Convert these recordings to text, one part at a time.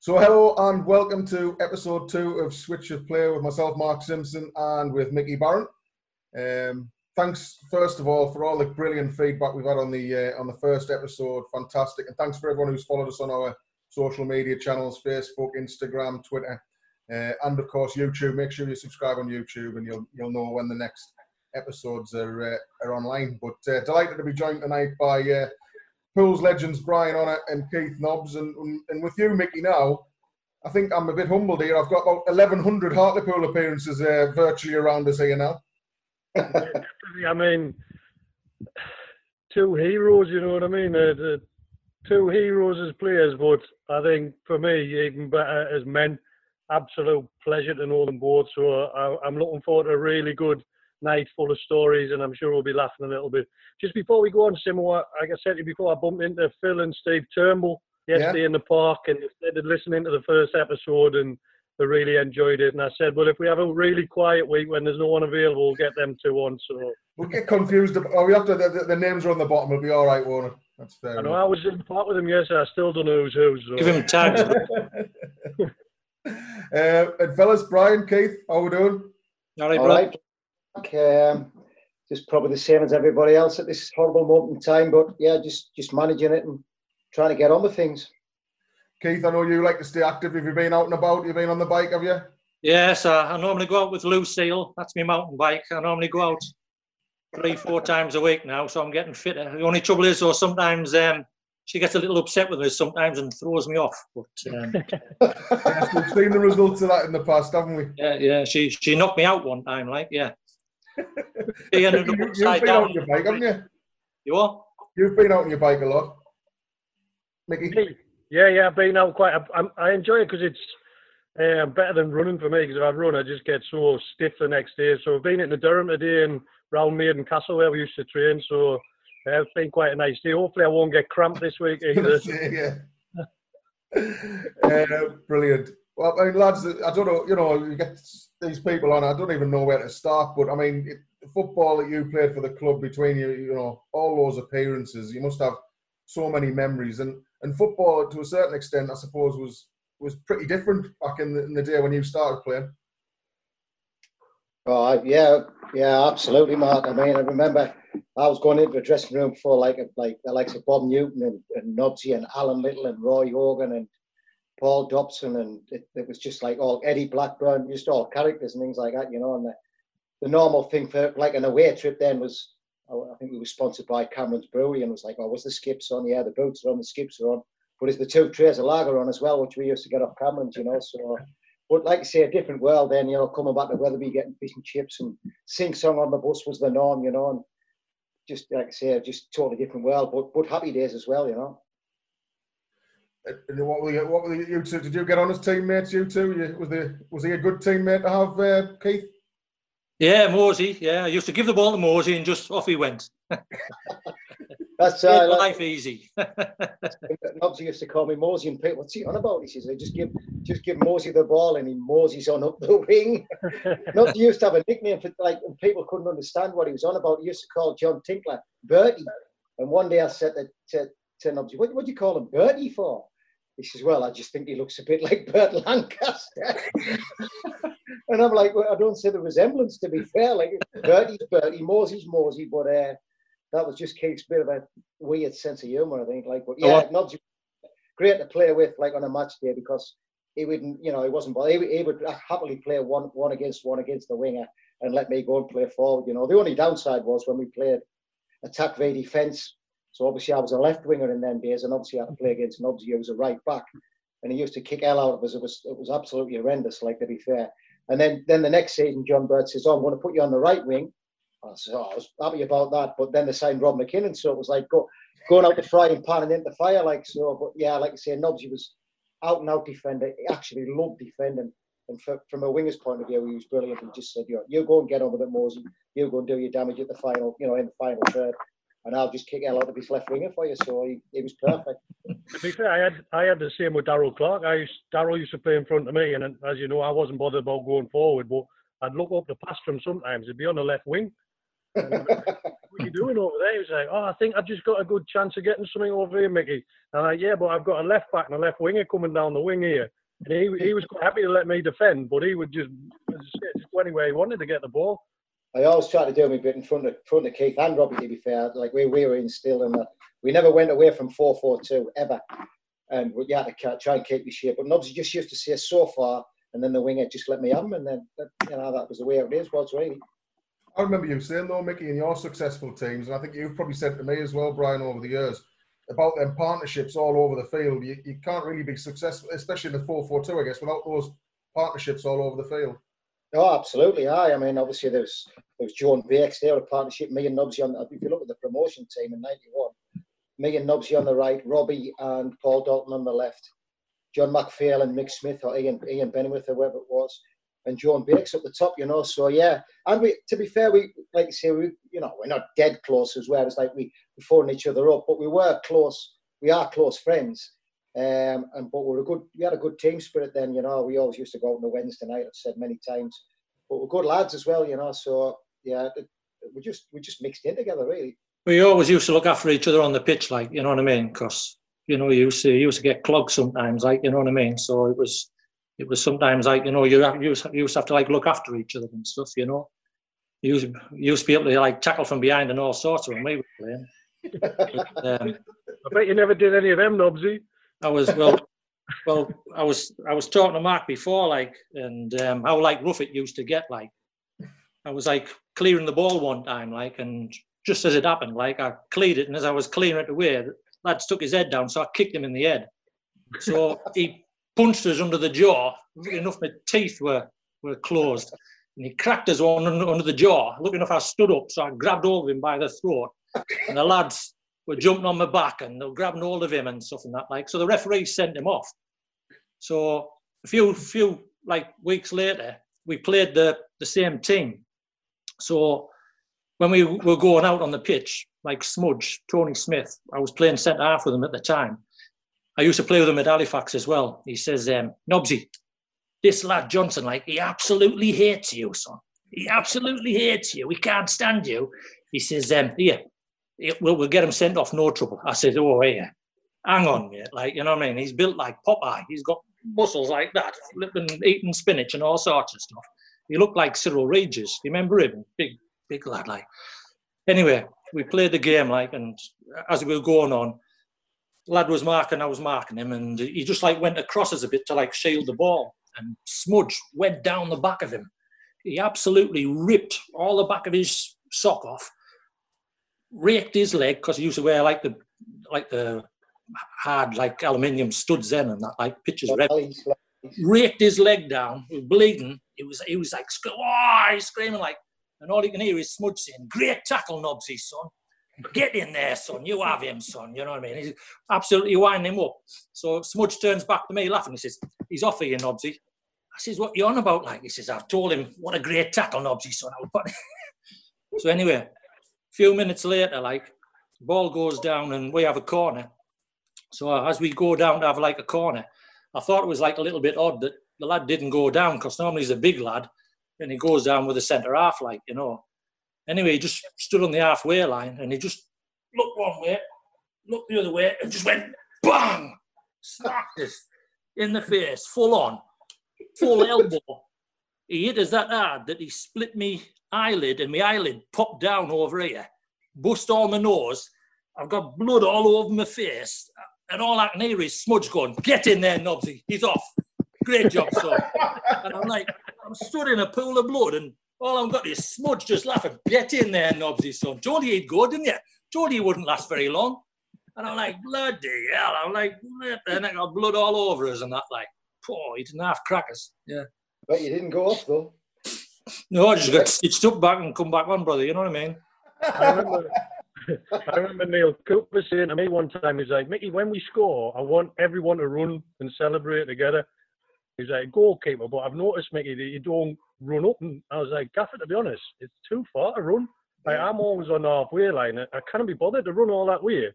So, hello and welcome to episode two of Switch of Play with myself, Mark Simpson, and with Mickey Barron. Um, thanks, first of all, for all the brilliant feedback we've had on the uh, on the first episode. Fantastic, and thanks for everyone who's followed us on our social media channels: Facebook, Instagram, Twitter, uh, and of course YouTube. Make sure you subscribe on YouTube, and you'll you'll know when the next episodes are uh, are online. But uh, delighted to be joined tonight by uh, Pools legends Brian Honour and Keith Nobbs, and, and with you, Mickey. Now, I think I'm a bit humbled here. I've got about 1,100 Hartlepool appearances uh, virtually around us here now. I mean, two heroes. You know what I mean? Uh, two heroes as players, but I think for me, even better as men. Absolute pleasure to know them both. So I, I'm looking forward to a really good night full of stories, and I'm sure we'll be laughing a little bit. Just before we go on, Simo, like I said to you before, I bumped into Phil and Steve Turnbull yesterday yeah. in the park, and they started listening to the first episode, and they really enjoyed it. And I said, well, if we have a really quiet week when there's no one available, we'll get them two on. So we'll get confused. Oh, we have to. The, the, names are on the bottom. We'll be all right, won't? That's fair. I know. Enough. I was in the park with him yesterday. I still don't know who's who. So. Give him tags. uh, and fellas, Brian, Keith, how we doing? All right, all right. Um, just probably the same as everybody else at this horrible moment in time. But yeah, just just managing it and trying to get on with things. Keith, I know you like to stay active. Have you been out and about? You've been on the bike, have you? Yes, uh, I normally go out with Lucille. That's my mountain bike. I normally go out three, four times a week now, so I'm getting fitter. The only trouble is, though, sometimes um, she gets a little upset with me sometimes and throws me off. But um, yes, we've seen the results of that in the past, haven't we? Yeah, yeah. She she knocked me out one time, like yeah. you, have been out on your bike, haven't you? You what? You've been out on your bike a lot, Mickey. Yeah, yeah, I've been out quite. I, I enjoy it because it's uh, better than running for me. Because if I run, I just get so stiff the next day. So I've been in the Durham today and round Maiden Castle where we used to train. So uh, it's been quite a nice day. Hopefully, I won't get cramped this week either. yeah. uh, brilliant. Well, I mean, lads, I don't know. You know, you get these people on. I don't even know where to start. But I mean, it, the football that you played for the club between you, you know, all those appearances, you must have so many memories. And and football, to a certain extent, I suppose, was was pretty different back in the, in the day when you started playing. Oh yeah, yeah, absolutely, Mark. I mean, I remember I was going into the dressing room for like like the likes of Bob Newton and, and and Alan Little and Roy Hogan and Paul Dobson and it, it, was just like all Eddie Blackburn, just all characters and things like that, you know. And the, the normal thing for like an away trip then was, I think we were sponsored by Cameron's Brewery and it was like, oh, was the skips on? Yeah, the boots are on, the skips are on. But it's the two trays of lager on as well, which we used to get off Cameron's, you know. So, but like I say, a different world then, you know, coming back to Wetherby, getting fish and chips and sing song on the bus was the norm, you know. And just like I say, just totally different world, but but happy days as well, you know. And what were you, what were you two? Did you get on as teammates? You two? Was he was he a good teammate to have, uh, Keith? Yeah, Mosey. Yeah, I used to give the ball to Mosey and just off he went. That's uh, life easy. Nobsy used to call me Mosey and Pete. What's he on about? He says, "They "Just give, just give Mosey the ball, and he Mosey's on up the wing." Nobsy used to have a nickname for like, and people couldn't understand what he was on about. He used to call John Tinkler Bertie. And one day I said to, to, to Nobsy, "What, what do you call him Bertie for?" He says, "Well, I just think he looks a bit like Burt Lancaster." and I'm like, well, "I don't see the resemblance. To be fair, like Bertie's Bertie, Mosey's Mosey, but uh, that was just Keith's bit of a weird sense of humour, I think. Like, but yeah, oh. not great to play with, like on a match day, because he wouldn't, you know, he wasn't, but he, he would happily play one one against one against the winger and let me go and play forward. You know, the only downside was when we played attack v defence. So obviously I was a left winger in them days, and obviously I had to play against Nobsy, who was a right back, and he used to kick hell out of us. It was it was absolutely horrendous. Like to be fair. And then then the next season, John Burt says, "Oh, I'm going to put you on the right wing." I, said, oh, I was happy about that, but then they signed Rob McKinnon, so it was like go, going out the frying pan and into the fire, like so. But yeah, like I say, Nobsy was out and out defender. He actually loved defending. And for, from a winger's point of view, he was brilliant. He just said, you you go and get on with it, Mosey. You go and do your damage at the final, you know, in the final third. And I'll just kick hell out of his left winger for you. So he, he was perfect. to be fair, I had I had the same with Darrell Clarke. I used, Darrell used to play in front of me, and as you know, I wasn't bothered about going forward, but I'd look up the pass from sometimes. It'd be on the left wing, uh, what are you doing over there? He was like, oh, I think I've just got a good chance of getting something over here, Mickey. And I'm like, yeah, but I've got a left back and a left winger coming down the wing here. And he, he was quite happy to let me defend, but he would just, just go anywhere he wanted to get the ball. I always try to do my bit in front of front of Keith and Robbie. To be fair, like we, we were instilled in that. We never went away from four four two ever, um, and we had to try and keep the shape. But Nobsy just used to say so far, and then the winger just let me have him, and then you know that was the way it is. Was really. I remember you saying though, Mickey, in your successful teams, and I think you've probably said to me as well, Brian, over the years, about them partnerships all over the field. You, you can't really be successful, especially in the 4 4 2, I guess, without those partnerships all over the field. Oh, absolutely. Aye. I mean, obviously, there's there's Joan Bakes there, a partnership. Me and Nobsy on. If you look at the promotion team in '91, me and Nobsy on the right, Robbie and Paul Dalton on the left, John McPhail and Mick Smith or Ian Ian Bennyworth or whoever it was, and Joan Bakes up the top. You know, so yeah. And we, to be fair, we like you say, we you know we're not dead close as well. It's like we we phone each other up, but we were close. We are close friends. Um, and but we're a good, we had a good team spirit then, you know. We always used to go out on a Wednesday night. I've said many times, but we're good lads as well, you know. So yeah, we just we just mixed in together really. We always used to look after each other on the pitch, like you know what I mean, because you know you used to you used to get clogged sometimes, like you know what I mean. So it was it was sometimes like you know you you used, you used to have to like look after each other and stuff, you know. You used, you used to be able to like tackle from behind and all sorts of when we were playing. But, um, I bet you never did any of them, Nobsy. I was well, well, I was I was talking to Mark before, like, and um, how like rough it used to get. Like, I was like clearing the ball one time, like, and just as it happened, like, I cleared it, and as I was clearing it away, the lad stuck his head down, so I kicked him in the head. So he punched us under the jaw. Enough my teeth were were closed, and he cracked us on under, under the jaw. Lucky enough, I stood up, so I grabbed hold of him by the throat, and the lads were jumping on my back and they were grabbing hold of him and stuff and that like. So the referee sent him off. So a few few like weeks later, we played the the same team. So when we were going out on the pitch, like Smudge, Tony Smith, I was playing centre half with him at the time. I used to play with him at Halifax as well. He says, um, Nobsy, this lad Johnson, like, he absolutely hates you, son. He absolutely hates you. He can't stand you. He says, um, here, we'll, we'll get him sent off, no trouble. I said, oh, yeah, hang on, mate. Like, you know what I mean? He's built like Popeye. He's got muscles like that, flipping, eating spinach and all sorts of stuff. He looked like Cyril Regis. You remember him? Big, big lad, like. Anyway, we played the game, like, and as we were going on, lad was marking, I was marking him, and he just like went across us a bit to like shield the ball. And Smudge went down the back of him. He absolutely ripped all the back of his sock off raked his leg because he used to wear like the like the hard like aluminium studs then and that like pitches red. Raked his leg down, he was bleeding. It was he was like oh, he's screaming like, and all you can hear is Smudge saying, "Great tackle, Nobsy, son." Get in there, son. You have him, son. You know what I mean? He's absolutely winding him up. So Smudge turns back to me laughing. He says, He's off here, Nobsy. I says, What you on about? Like, he says, I've told him what a great tackle, Nobsy, son. so anyway, few minutes later, like, ball goes down and we have a corner. So uh, as we go down to have like a corner, I thought it was like a little bit odd that the lad didn't go down because normally he's a big lad and he goes down with a centre half, like, you know. Anyway, he just stood on the halfway line and he just looked one way, looked the other way, and just went bang, slapped us in the face, full on, full elbow. He hit us that hard that he split me eyelid and my eyelid popped down over here, bust all my nose. I've got blood all over my face. And all I can hear is Smudge going, Get in there, Nobsy. He's off. Great job, son. and I'm like, I'm stood in a pool of blood and all I've got is Smudge just laughing. Get in there, Nobsy, son. Told you he'd go, didn't you? Told you he wouldn't last very long. And I'm like, bloody hell. I'm like, and I got blood all over us and that, like, poor, he didn't have crackers. Yeah. But you didn't go off, though. No, I just got stitched up back and come back on, brother. You know what I mean? I remember, I remember Neale Cooper saying to me one time, he's like, Mickey, when we score, I want everyone to run and celebrate together. He's like, goalkeeper, but I've noticed, Mickey, that you don't run up. And I was like, Gaffer, to be honest, it's too far to run. Like, I'm always on the halfway line. I can't be bothered to run all that way.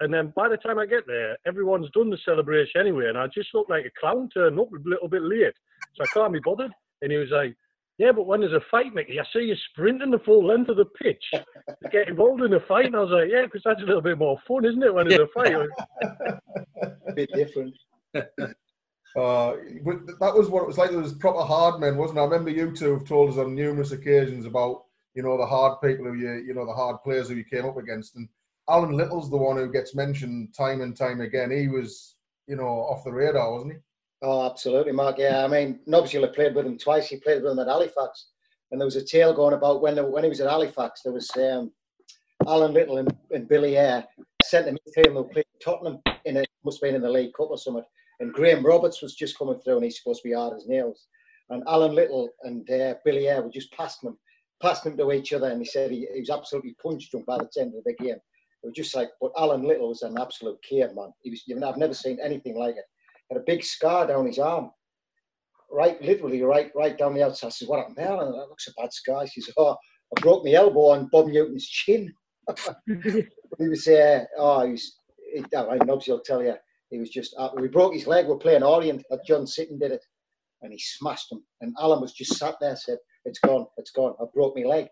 And then by the time I get there, everyone's done the celebration anyway, and I just look like a clown turning up a little bit late. So I can't be bothered. And he was like, Yeah, but when there's a fight, Mickey, I see you sprinting the full length of the pitch to get involved in a fight. And I was like, yeah, because that's a little bit more fun, isn't it, when there's a fight? a bit different. Uh, that was what it was like. It was proper hard men, wasn't it? I remember you two have told us on numerous occasions about you know the hard people who you you know the hard players who you came up against, and Alan Little's the one who gets mentioned time and time again. He was you know off the radar, wasn't he? Oh, absolutely, Mark. Yeah, I mean, Nobsula played with him twice. He played with him at Halifax, and there was a tale going about when when he was at Halifax. There was um, Alan Little and, and Billy Ayre sent a midfield who played Tottenham in it must have been in the League Cup or something. And Graham Roberts was just coming through, and he's supposed to be hard as nails. And Alan Little and uh, Billy Ayre were just passing him, passing him to each other, and he said he, he was absolutely punched him by the end of the game. It was just like, but Alan Little was an absolute caveman. He was, I've never seen anything like it had a big scar down his arm, right, literally right, right down the outside. I "What happened there?" And that looks a bad scar. She said, "Oh, I broke my elbow on Bob Newton's chin." he was, uh, oh, he's." He, I know he'll tell you. He was just. Uh, we broke his leg. We're playing Orient. John Sitton did it, and he smashed him. And Alan was just sat there, said, "It's gone. It's gone. I broke my leg."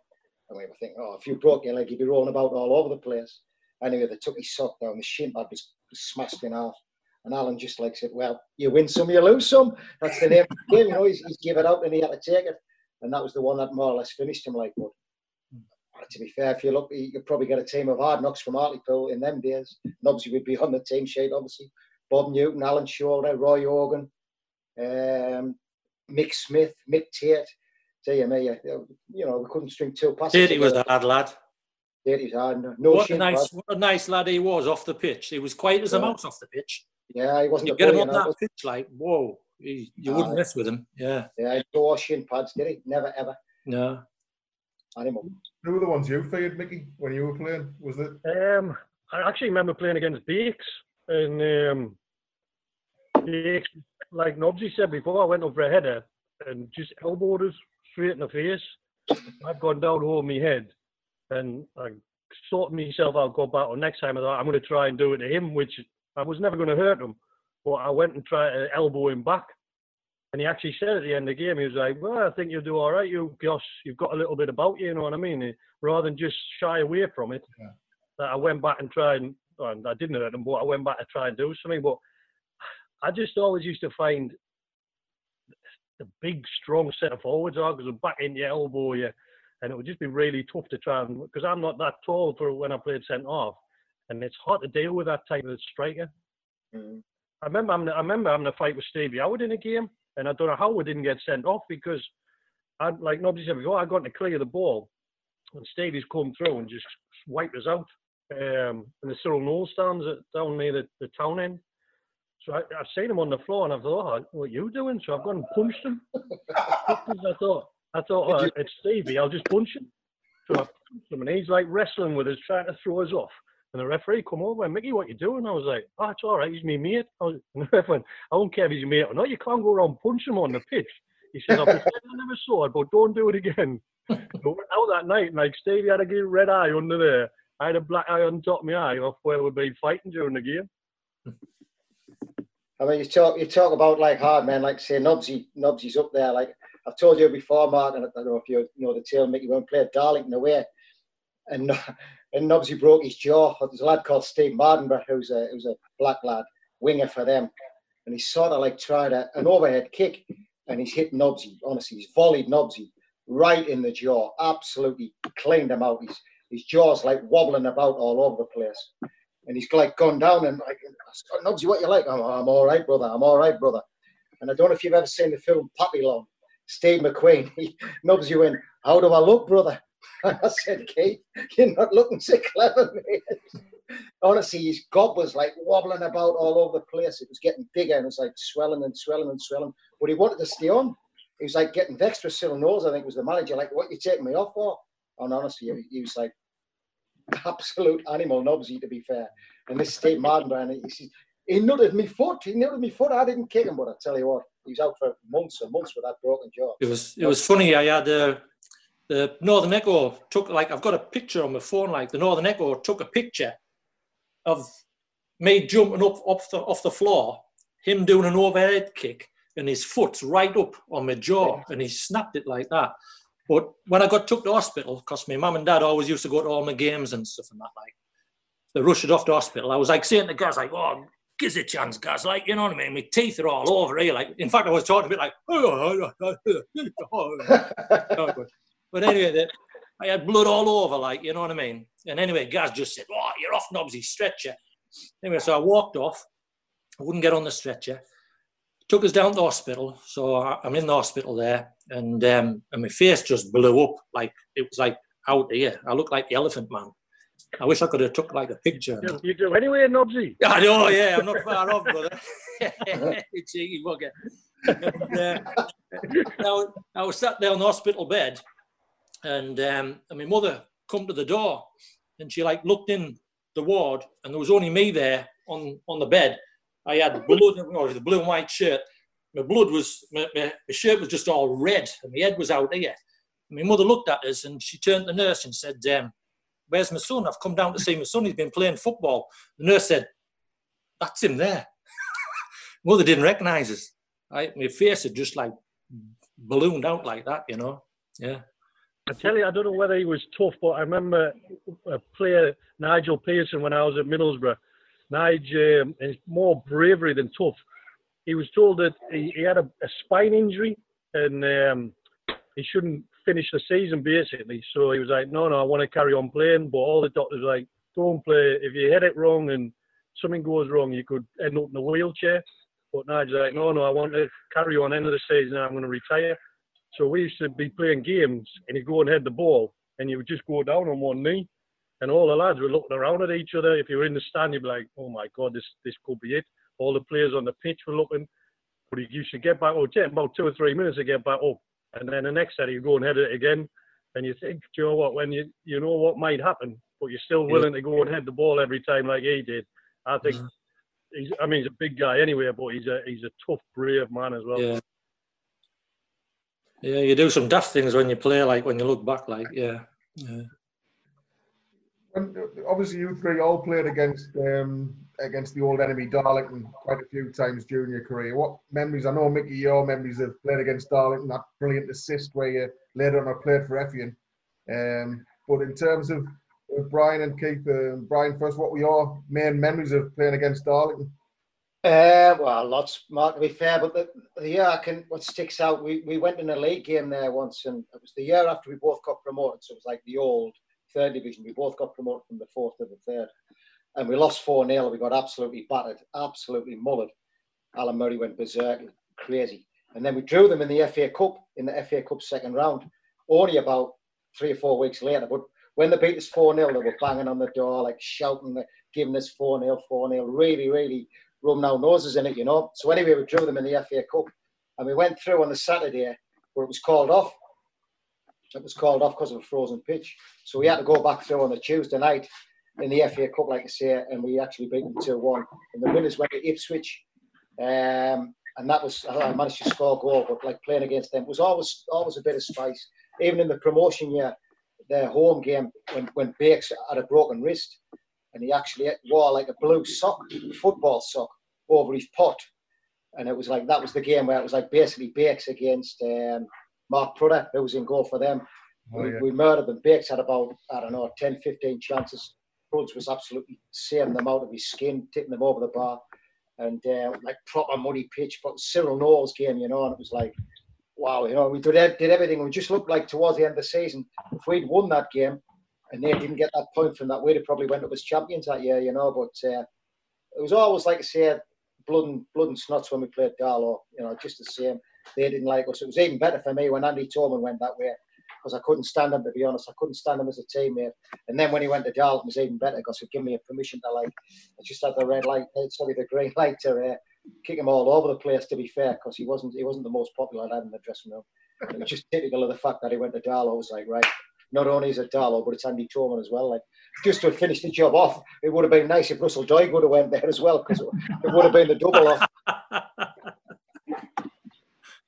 And we were thinking, "Oh, if you broke your leg, you'd be rolling about all over the place." Anyway, they took his sock down. The shin pad was smashed in half. And Alan just like said, well, you win some, you lose some. That's the name of the game. You know, he's, he's give it out and he had to take it. And that was the one that more or less finished him like, but to be fair, if you look, you could probably get a team of hard knocks from Hartlepool in them days. And obviously, we'd be on the team sheet, obviously. Bob Newton, Alan Shoulder, Roy Hogan, um, Mick Smith, Mick Tate. Tell you, me, you know, we couldn't string two passes. Tate was a hard lad. Tate was hard. No what, a nice, what a nice lad he was off the pitch. He was quiet as a mouse off the pitch. Yeah, he wasn't. You get him on that pitch, like whoa, he, you uh, wouldn't mess with him. Yeah. Yeah, no shin pads, did he? Never ever. No. Animal. Who were the ones you feared, Mickey, when you were playing? Was it? Um, I actually remember playing against Beeks, and um, Beeks, like Nobsy said before, I went over a header and just elbowed us straight in the face. I've gone down over my head, and I sorted myself out, go back. Or next time I thought I'm going to try and do it to him, which I was never going to hurt him, but I went and tried to elbow him back. And he actually said at the end of the game, he was like, "Well, I think you'll do all right, you Gosh, you've got a little bit about you, you know what I mean?" Rather than just shy away from it, yeah. that I went back and tried, and, and I didn't hurt him, but I went back to try and do something. But I just always used to find the big, strong centre forwards are because I'm back in your elbow you, and it would just be really tough to try and because I'm not that tall for when I played centre half and it's hard to deal with that type of striker. Mm. I remember having, I remember having a fight with Stevie Howard in a game, and I don't know how we didn't get sent off because, I like nobody said before, I got to clear the ball, and Stevie's come through and just wiped us out. Um, and the Cyril Knowles stands at, down near the, the town end. So I, have seen him on the floor, and I thought, oh, "What are you doing?" So I've gone and punched him. I thought, I thought, oh, it's Stevie. I'll just punch him. So I punched him, and he's like wrestling with us, trying to throw us off. And the referee come over and Mickey, what you doing? I was like, oh, it's all right. He's my mate. I was, and the referee went, I don't care if he's your mate or not. You can't go around punching him on the pitch. He said, I never saw it, but don't do it again. so out that night, and like Stevie had a red eye under there. I had a black eye on top of my eye off where we'd been fighting during the game. I mean, you talk you talk about like hard men, like say Nobsy, Nobsy's up there. Like I've told you before, Mark, and I don't know if you know the tale. Mickey went played Darlington away, and and obviously broke his jaw. There's a lad called Steve Mardenborough who's a who's a black lad, winger for them, and he sort of like tried a, an overhead kick, and he's hit Nobsy. Honestly, he's volleyed Nobsy right in the jaw, absolutely cleaned him out. His his jaw's like wobbling about all over the place, and he's like gone down and like, oh, Nobsy, what you like? I'm, I'm all right, brother. I'm all right, brother. And I don't know if you've ever seen the film Papillon. Steve McQueen. He, Nobsy went, "How do I look, brother?" I said, Keith, you're not looking so clever, mate. Honestly, his gob was like wobbling about all over the place. It was getting bigger and it was like swelling and swelling and swelling. But he wanted to stay on. He was like getting vexed with Cyril Knowles, I think was the manager, like, what you taking me off for? And honestly, he, was like absolute animal nobsy, to be fair. And this Steve Mardenborough, he, said he nutted me foot. He nutted me foot. I didn't kick him, but I tell you what, he was out for months and months with that broken jaw. It was it was funny. I had uh, the Northern Echo took like I've got a picture on my phone. Like the Northern Echo took a picture of me jumping up off the off the floor, him doing an overhead kick, and his foot's right up on my jaw, and he snapped it like that. But when I got took to hospital, because my mum and dad always used to go to all my games and stuff and that, like, they rushed it off to hospital. I was like saying to guys, like, oh, gives a chance, guys. Like, you know what I mean? My teeth are all over here. Like, in fact, I was talking a bit like, but anyway, I had blood all over, like, you know what I mean? And anyway, Gaz just said, oh, you're off, Nobsy, stretcher. Anyway, so I walked off. I wouldn't get on the stretcher. Took us down to the hospital. So I'm in the hospital there, and um, and my face just blew up. Like, it was like out here. I looked like the elephant man. I wish I could have took like a picture. You do anyway, Nobsy. I know, yeah, I'm not far off, brother. Cheeky bugger. And, uh, now, I was sat there on the hospital bed, and um, and my mother come to the door, and she like looked in the ward, and there was only me there on on the bed. I had blood, know, the blue and white shirt. My blood was, my, my, my shirt was just all red, and my head was out here. And my mother looked at us, and she turned to the nurse and said, um, Where's my son? I've come down to see my son. He's been playing football. The nurse said, That's him there. Mother didn't recognize us. Right? My face had just like ballooned out like that, you know. Yeah. I tell you, I don't know whether he was tough, but I remember a player, Nigel Pearson, when I was at Middlesbrough. Nigel um, is more bravery than tough. He was told that he, he had a, a, spine injury and um, he shouldn't finish the season basically. So he was like, no, no, I want to carry on playing. But all the doctors were like, don't play. If you hit it wrong and something goes wrong, you could end up in a wheelchair. But Nigel's like, no, no, I want to carry on end of the season. I'm going to retire. So we used to be playing games and you'd go and head the ball and you would just go down on one knee. And all the lads were looking around at each other. If you were in the stand, you'd be like, oh my God, this, this could be it. All the players on the pitch were looking. But you used to get back, oh, take about two or three minutes to get back up and then the next set you go and head it again, and you think, you know what, when you you know what might happen, but you're still willing yeah. to go and head the ball every time like he did. I think mm-hmm. he's, I mean, he's a big guy anyway, but he's a he's a tough, brave man as well. Yeah. Yeah, you do some daft things when you play, like when you look back, like yeah, yeah. When, obviously, you three all played against um, against the old enemy Darlington quite a few times during your career. What memories? I know Mickey, your memories of playing against Darlington, that brilliant assist where you later on a plate for Eifion. Um, but in terms of, of Brian and Keith, uh, Brian first, what were your main memories of playing against Darlington? Uh, well, lots, Mark, to be fair, but the, the year I can, what sticks out, we, we went in a league game there once, and it was the year after we both got promoted, so it was like the old third division. We both got promoted from the fourth to the third and we lost 4 0. We got absolutely battered, absolutely mullered. Alan Murray went berserk, crazy. And then we drew them in the FA Cup, in the FA Cup second round, only about three or four weeks later. But when they beat us 4 0, they were banging on the door, like shouting, giving us 4 0, 4 0, really, really rubbing our noses in it, you know. So anyway, we drew them in the FA Cup. And we went through on the Saturday where it was called off. It was called off because of a frozen pitch. So we had to go back through on the Tuesday night in the FA Cup, like I say, and we actually beat them 2 1. And the winners went to Ipswich. Um, and that was, I managed to score a goal, but like playing against them was always always a bit of spice. Even in the promotion year, their home game, when, when Bakes had a broken wrist, and he actually wore like a blue sock, football sock, over his pot. And it was like, that was the game where it was like basically Bakes against um, Mark Prudhoe, who was in goal for them. Oh, we, yeah. we, murdered them. Bakes had about, I don't know, 10, 15 chances Bruds was absolutely searing them out of his skin, taking them over the bar, and uh, like proper muddy pitch. But Cyril Knowles game, you know, and it was like, wow, you know, we did, did everything. We just looked like towards the end of the season, if we'd won that game and they didn't get that point from that, we'd have probably went up as champions that year, you know. But uh, it was always like I said, blood and blood and snots when we played Darlow, you know, just the same. They didn't like us. It was even better for me when Andy Toman went that way because I couldn't stand him to be honest. I couldn't stand him as a teammate. And then when he went to Darlington, it was even better because he'd give me a permission to like, I just had the red light, uh, sorry, the green light to uh, kick him all over the place. To be fair, because he wasn't he wasn't the most popular lad in the dressing room. it was just typical of the fact that he went to Darlow. I was like, right, not only is it Darlow, but it's Andy Toman as well. Like just to finish the job off, it would have been nice if Russell Doig would have went there as well because it would have been the double off.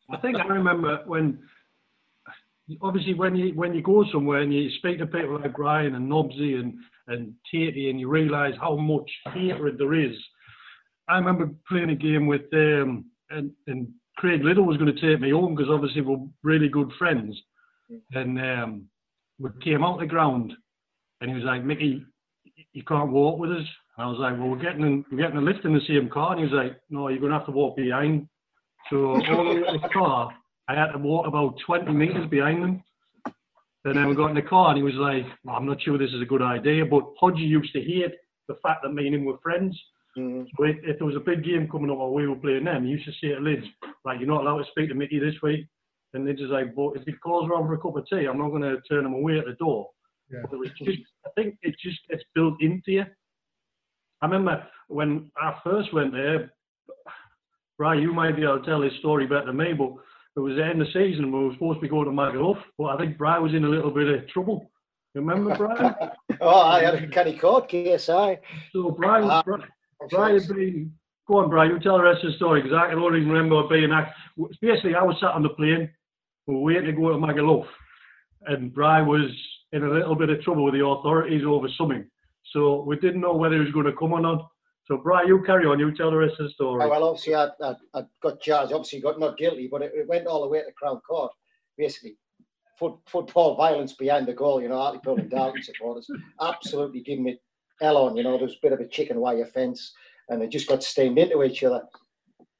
I think I remember when obviously when you when you go somewhere and you speak to people like Brian and Nobsy and and Tatey and you realise how much hatred there is. I remember playing a game with um and and Craig Liddle was going to take me home because obviously we're really good friends. And um, we came out the ground, and he was like, "Mickey, you can't walk with us." And I was like, "Well, we're getting in, we're getting a lift in the same car." And he was like, "No, you're going to have to walk behind." So all the way to the car, I had to walk about 20 meters behind them. And then we got in the car, and he was like, well, "I'm not sure this is a good idea," but Hodgie used to hate the fact that me and him were friends. Mm. So if, if there was a big game coming up while we were playing them, he used to say to Lids, like, you're not allowed to speak to Mickey this week. And they just like, but if he calls around for a cup of tea, I'm not going to turn him away at the door. Yeah. But it was just, I think it just gets built into you. I remember when I first went there, Brian, you might be able to tell this story better than me, but it was the end of the season and we were supposed to be going to Magaluf, but I think Brian was in a little bit of trouble. Remember, Brian? Oh, I had a canny court case, aye. so Brian, Ah. Brian Brian being, go on, Brian, you tell the rest of the story because I can only remember being act. Basically, I was sat on the plane, we were waiting to go to Magaluf, and Brian was in a little bit of trouble with the authorities over something. So we didn't know whether he was going to come or not. So Brian, you carry on, you tell the rest of the story. Oh, well, obviously, I, I, I got charged. Obviously, got not guilty, but it, it went all the way to Crown Court. Basically, foot, football violence behind the goal. You know, Hartlepool and Darlington supporters absolutely giving it hell on. You know, there was a bit of a chicken wire fence, and they just got steamed into each other.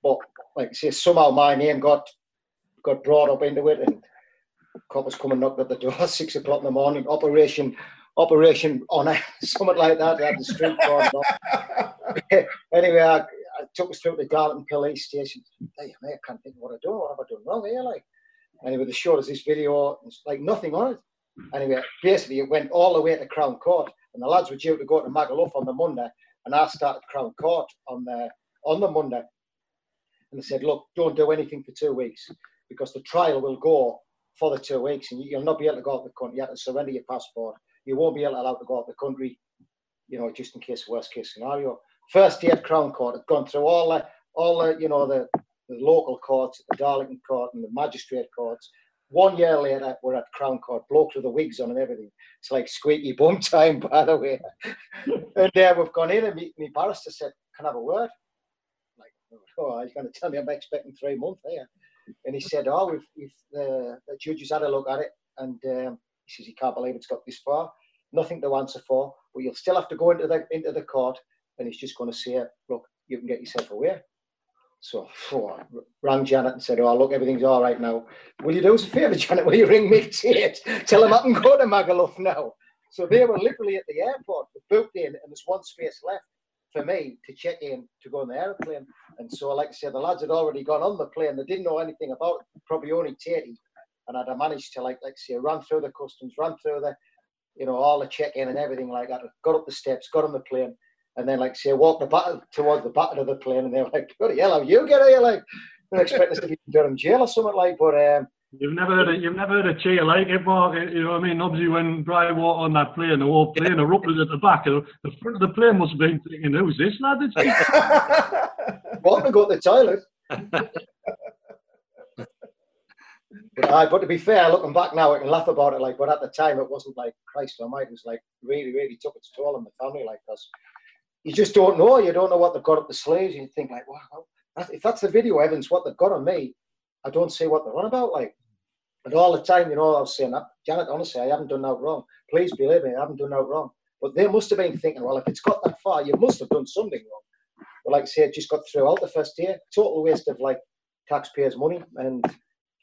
But like I say, somehow my name got got brought up into it, and coppers come and knocked at the door six o'clock in the morning. Operation Operation Honour, something like that. They had the street cordoned off anyway, I, I took us through to the Darlington police station. Hey, mate, I can't think what I do. What have I done wrong here? Like, anyway, they showed us this video. It's like nothing on it. Anyway, basically, it went all the way to Crown Court, and the lads were due to go to Magaluf on the Monday, and I started Crown Court on the on the Monday. And they said, look, don't do anything for two weeks because the trial will go for the two weeks, and you'll not be able to go out the country. You have to surrender your passport. You won't be able to allow to go out the country, you know, just in case worst case scenario first day at Crown Court, had gone through all the, all the, you know, the, the local courts, the Darlington Court and the magistrate courts. One year later, we're at Crown Court, blokes with the wigs on and everything. It's like squeaky bum time, by the way. and uh, we've gone in, and me, me barrister said, "Can I have a word?" Like, oh, he's going to tell me I'm expecting three months here. And he said, "Oh, we've, we've the, the judges had a look at it, and um, he says he can't believe it's got this far. Nothing to answer for, but you'll still have to go into the into the court." and he's just going to say, look, you can get yourself away. So oh, rang Janet and said, oh, look, everything's all right now. Will you do us a favour, Janet? Will you ring me Tate? Tell him I can go to Magaluf now. So they were literally at the airport, booked in, and there's one space left for me to check in to go on the airplane. And so, like I said, the lads had already gone on the plane. They didn't know anything about it, probably only Tatey. And I'd managed to, like, like I say, run through the customs, run through the, you know, all the check-in and everything like that. Got up the steps, got on the plane, and then like say walk the back towards the back of the plane, and they're like, "What the hell have you get here?" Like they're expecting us to be in Durham jail or something like. But um, You've never heard a, you've never heard a cheer like it, Mark. You know what I mean? Obviously, when Brian walked on that plane, the whole plane erupted at the back. The front of the plane must have been thinking, "Who's this lad?" Want to go to the toilet. but, I, but to be fair, looking back now, I can laugh about it. Like, but at the time, it wasn't like Christ Almighty. It was like really, really took its toll on the family. Like, because you just don't know. You don't know what they've got up the sleeves. You think like, wow, if that's the video evidence, what they've got on me, I don't see what they're on about. Like, and all the time, you know, I was saying, Janet, honestly, I haven't done that wrong. Please believe me, I haven't done that wrong. But they must have been thinking, well, if it's got that far, you must have done something wrong. But like I say, it just got through out the first year. Total waste of like taxpayers' money and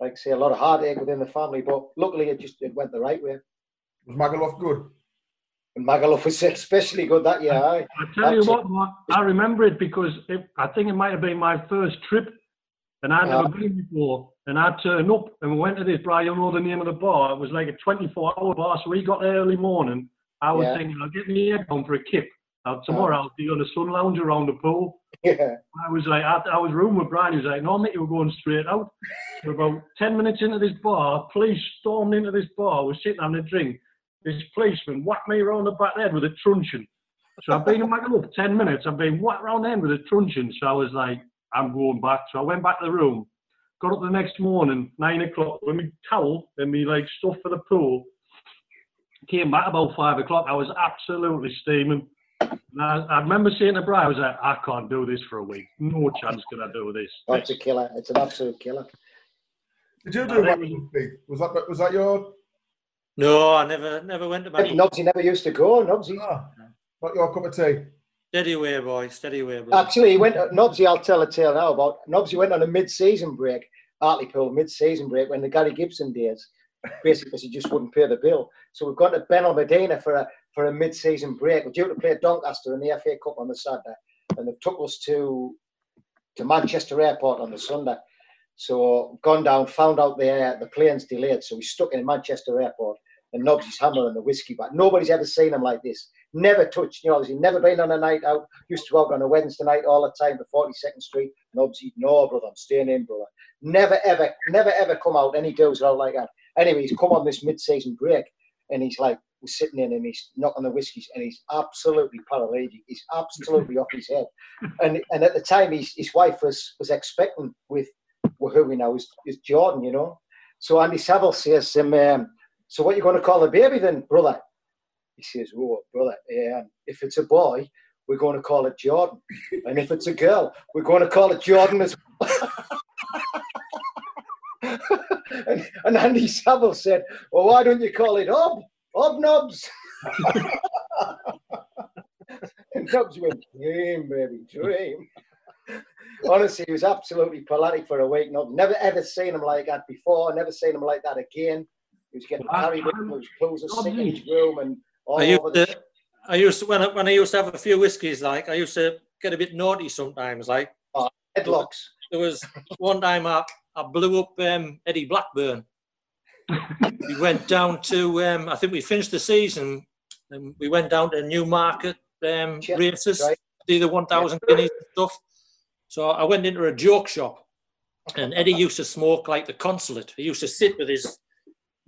like I say, a lot of heartache within the family. But luckily, it just it went the right way. Was Magaluf good? And Magaluf was especially good that year. Aye. I tell you what, Mark, I remember it because it, I think it might have been my first trip, and I'd never been before. And I turned up and we went to this. bar. you know the name of the bar. It was like a 24-hour bar, so we got there early morning. I was Yeah. thinking, I'll get me head down for a kip. Now, tomorrow I'll be on a sun lounge around the pool. Yeah. I was like, I, I was room with Brian. He was like, no, mate, you were going straight out. So about 10 minutes into this bar, police stormed into this bar. We're sitting having a drink. This policeman whacked me around the back of the head with a truncheon. So I've been in my Magaluf 10 minutes. I've been whacked around the head with a truncheon. So I was like, I'm going back. So I went back to the room. Got up the next morning, 9 o'clock, with my towel and me like stuff for the pool. Came back about 5 o'clock. I was absolutely steaming. I, I, remember saying to Brian, I was like, I can't do this for a week. No chance can I do this. Oh, it's a killer. It's an absolute killer. Did you do rugby? Was that was that your? No, I never never went to my. Nobsy never used to go. Nobsy. Ah, not your cup of tea. Steady away, boy. Steady away, bro. Actually, he went. Nobsy, I'll tell a tale now about Nobsy went on a mid-season break, Hartlepool mid-season break when the Gary Gibson days, basically because he just wouldn't pay the bill. So we've gone to Benalmadena for a for a mid-season break. We're due to play Doncaster in the FA Cup on the Saturday, and they've took us to to Manchester Airport on the Sunday. So gone down, found out the uh, the plane's delayed, so we stuck in Manchester Airport. And Nobsy's hammer and the whiskey but Nobody's ever seen him like this. Never touched, you know, he's never been on a night out. Used to go out on a Wednesday night all the time to 42nd Street. Nobsy, no, brother, I'm staying in, brother. Never ever, never ever come out. Any deals out like that. Anyway, he's come on this mid-season break, and he's like, we're sitting in and he's knocking the whiskies and he's absolutely paralytic. He's absolutely off his head. And and at the time his, his wife was was expecting with who we know is, is Jordan, you know. So Andy Saville says to him, um, so what are you going to call the baby then, brother? He says, oh, brother, um, if it's a boy, we're going to call it Jordan. And if it's a girl, we're going to call it Jordan as well. and, and Andy Saville said, well, why don't you call it Ob? Hobnobs. and Nobs went, dream, baby, dream. Honestly, he was absolutely pathetic for a week. No, never ever seen him like that before. Never seen him like that again. He was getting carried with his clothes are sick in his room and all I used, to, I used to, when I, when I used to have a few whiskies, like I used to get a bit naughty sometimes, like oh, headlocks. There was one time I, I blew up um, Eddie Blackburn we went down to, um, I think we finished the season, and we went down to Newmarket um, yeah, races, right. see the 1,000 yeah. guineas and stuff. So I went into a joke shop, and Eddie used to smoke like the consulate. He used to sit with his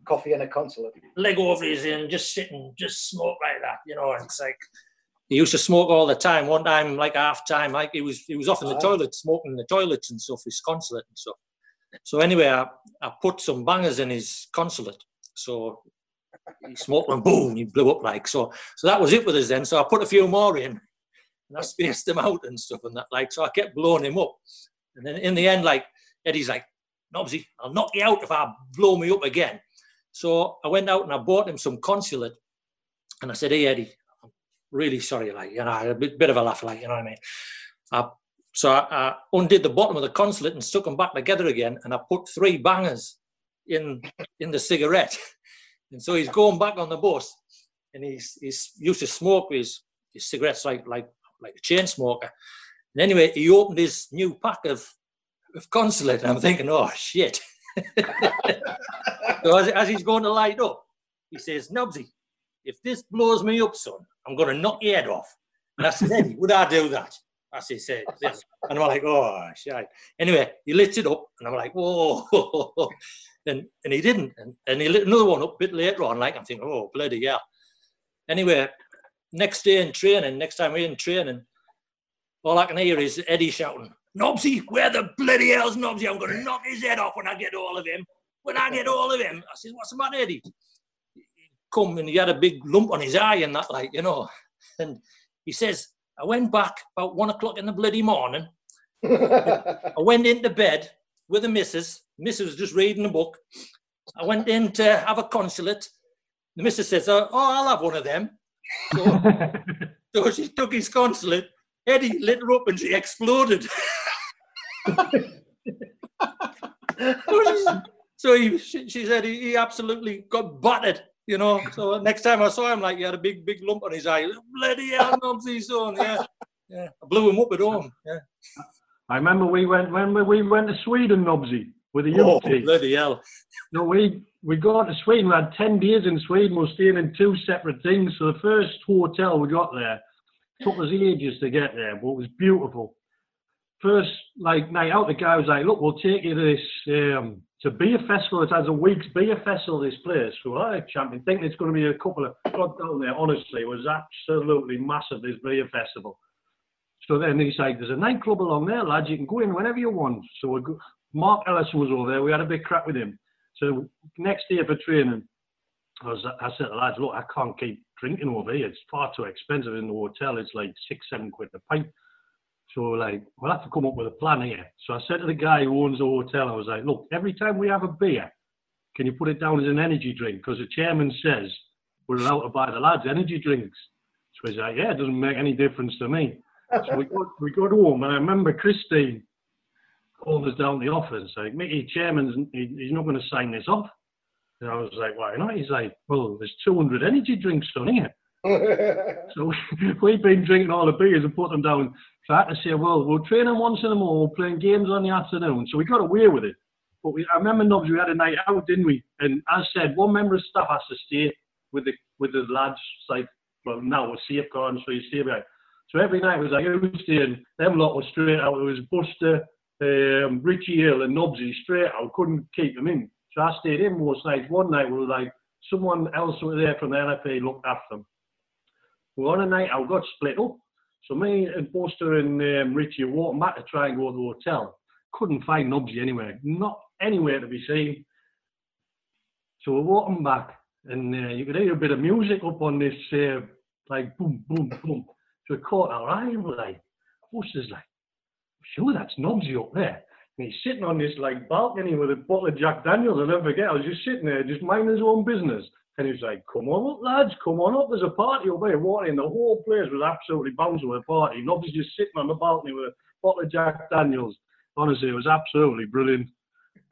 coffee and a consulate, leg over his and just sit and just smoke like that, you know. And it's like he used to smoke all the time. One time, like half time, like he was he was off in the toilet smoking in the toilets and stuff, his consulate and stuff. So anyway, I, I put some bangers in his consulate. So he smoked and boom, he blew up like so. So that was it with us then. So I put a few more in, and I spaced him out and stuff and that like. So I kept blowing him up, and then in the end, like Eddie's like, Nobsy, I'll knock you out if I blow me up again. So I went out and I bought him some consulate, and I said, Hey Eddie, I'm really sorry, like you know, a bit, bit of a laugh, like you know what I mean. I so I, I, undid the bottom of the consulate and stuck them back together again, and I put three bangers in in the cigarette. And so he's going back on the bus, and he's he's used to smoke his, his cigarettes like like like a chain smoker. And anyway, he opened his new pack of of consulate, and I'm thinking, oh shit. so as, as he's going to light up, he says, Nobsy, if this blows me up, son, I'm going to knock your head off. And I said, Eddie, would I do that? as he said. And I'm like, oh, shit. Anyway, he lit it up, and I'm like, whoa. and, and he didn't. And, and he lit another one up a bit later on, like, I'm thinking, oh, bloody hell. Anyway, next day in training, next time we're in training, all I can hear is Eddie shouting, Nobsy, where the bloody hell's Nobsy? I'm going to knock his head off when I get all of him. When I get all of him. I said, what's the matter, Eddie? He come and he had a big lump on his eye and that, like, you know. And he says, I went back about one o'clock in the bloody morning. I went into bed with the missus. Missus was just reading a book. I went in to have a consulate. The missus says, oh, I'll have one of them. So, so she took his consulate. Eddie lit her up and she exploded. so, he, she, she, said he, he absolutely got battered you know. So next time I saw him, like he had a big, big lump on his eye. Bloody hell, Nobsy son, yeah, yeah. I blew him up at home. Yeah. I remember we went when we went to Sweden, Nobsy, with the youth oh, team. Bloody hell! No, we we got to Sweden. We had ten days in Sweden. We were staying in two separate things. So the first hotel we got there took us ages to get there, but it was beautiful. First, like night out, the guy was like, "Look, we'll take you to this um, to beer festival. It has a week's beer festival. This place, so I champion think it's going to be a couple of got down there. Honestly, it was absolutely massive. This beer festival. So then he's like, "There's a nightclub along there, lads. You can go in whenever you want." So we go, Mark Ellison was over there. We had a big crack with him. So next day for training, I, was, I said to the lads, "Look, I can't keep drinking over here. It's far too expensive in the hotel. It's like six, seven quid a pint. So like, we'll have to come up with a plan here. So I said to the guy who owns the hotel, I was like, look, every time we have a beer, can you put it down as an energy drink? Because the chairman says we're allowed to buy the lads energy drinks. So he's like, yeah, it doesn't make any difference to me. So we got, we got home, and I remember Christine us down the office, like, Mickey, chairman's, he, he's not going to sign this off. And I was like, why not? He's like, well, there's 200 energy drinks on here. So we've been drinking all the beers and put them down. So I had to say, well, we'll train them once in a while, we're playing games on the afternoon. So we got away with it. But we, I remember, Nobs, we had a night out, didn't we? And as I said, one member of staff has to stay with the with the lads, like, well, now we're safeguarding, so you stay behind. So every night it was like, who was staying? Them lot was straight out. It was Buster, um, Richie Hill, and Nobsy straight out. Couldn't keep them in. So I stayed in most nights. One night we were like, someone else was there from the NFA looked after them. We were on a night I got split up. So me and Buster and um, Richie were walking back to try and go to the hotel. Couldn't find Nobsy anywhere. Not anywhere to be seen. So we're walking back, and uh, you could hear a bit of music up on this, uh, like boom, boom, boom. So it caught our eye, and we're like, Buster's like, sure that's Nobsy up there. And he's sitting on this like balcony with a bottle of Jack Daniels. I'll never forget. I was just sitting there, just minding his own business. And he's like, "Come on up, lads, come on up. There's a party over there." Walking, the whole place was absolutely bouncing with a party. Nobby's just sitting on the balcony with a bottle of Jack Daniels. Honestly, it was absolutely brilliant.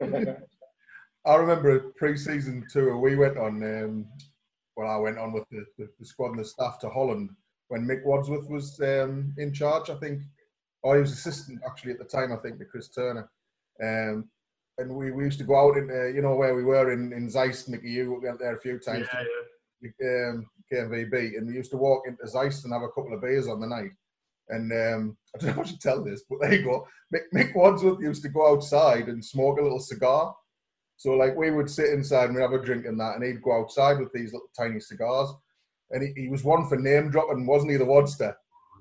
I remember a pre-season tour we went on. Um, well, I went on with the, the, the, squad and the staff to Holland when Mick Wadsworth was um, in charge. I think, or he was assistant actually at the time. I think to Chris Turner. Um, and we, we used to go out into you know where we were in in Zeist, Mickey. You went there a few times. Yeah, Um, KNVB, and we used to walk into Zeist and have a couple of beers on the night. And um, I don't know if I should tell this, but there you go. Mick, Mick Wadsworth used to go outside and smoke a little cigar. So like we would sit inside and we'd have a drink and that, and he'd go outside with these little tiny cigars. And he, he was one for name dropping, wasn't he, the Wadster?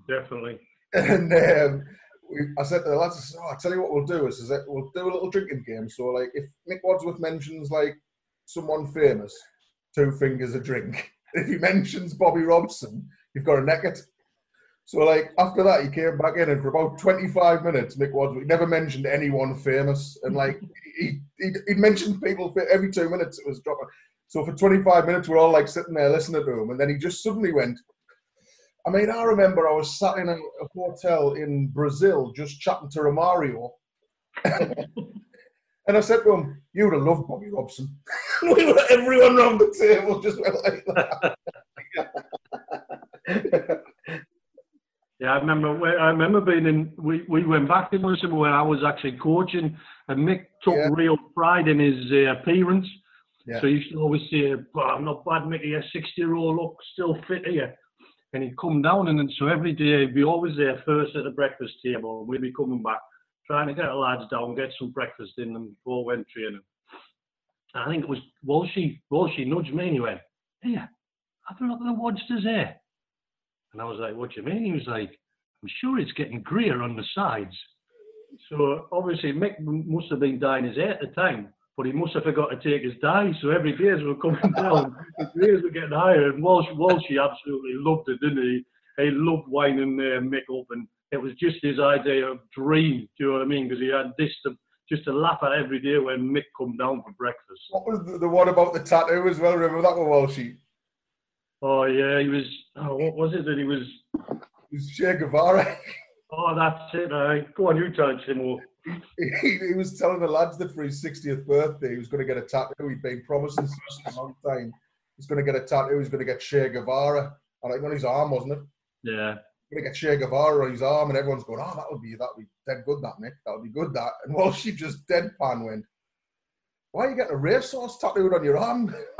Definitely. And um, we, I said to the lads, I said, oh, I'll tell you what we'll do is, is that we'll do a little drinking game. So like if Mick Wadsworth mentions like someone famous, two fingers a drink. If he mentions Bobby Robson, you've got a neck it. So like after that, he came back in, and for about 25 minutes, Mick Wadsworth never mentioned anyone famous, and like he he he mentioned people every two minutes. It was dropping. So for 25 minutes, we're all like sitting there listening to him, and then he just suddenly went. I mean, I remember I was sat in a, a hotel in Brazil just chatting to Romario, and I said to him, "You would have loved Bobby Robson." we were everyone around the table just went like that. Yeah, I remember. I remember being in. We, we went back in with him where I was actually coaching, and Mick took Yeah. real pride in his uh, appearance. Yeah. So you should to always say, oh, "I'm not bad, Mickey. A 60 year old look still fit here." And he'd come down, and then so every day he'd be always there first at the breakfast table, and we'd be coming back, trying to get the lads down, get some breakfast in them before we went training. And I think it was Walshy. Walshy nudged me and he went, "Here, have a look at the Wadsters here." And I was like, what do you mean? He was like, I'm sure it's getting greyer on the sides. So obviously Mick must have been dying his hair at the time, but he must have forgot to take his dye. So every day as we were coming down, his ears were getting higher. And Walsh, Walshy absolutely loved it, didn't he? He loved winding uh, Mick up, and it was just his idea of dream. Do you know what I mean? Because he had this to, just to laugh at every day when Mick come down for breakfast. What was the, the one about the tattoo as well? Remember that one, Walshy? Oh yeah, he was. Oh, what was it that he was? It was Che Guevara. Oh, that's it. Uh, go on, you tell it, Timo. he, he was telling the lads that for his 60th birthday, he was going to get a tattoo. He'd been promising for a long time. He's going to get a tattoo. He's going to get Che Guevara. I think on his arm, wasn't it? Yeah. Going to get Che Guevara on his arm, and everyone's going, "Oh, that'll be that'll be dead good, that Nick. That'll be good, that." And well, she just deadpan went, "Why are you getting a racehorse tattooed on your arm?"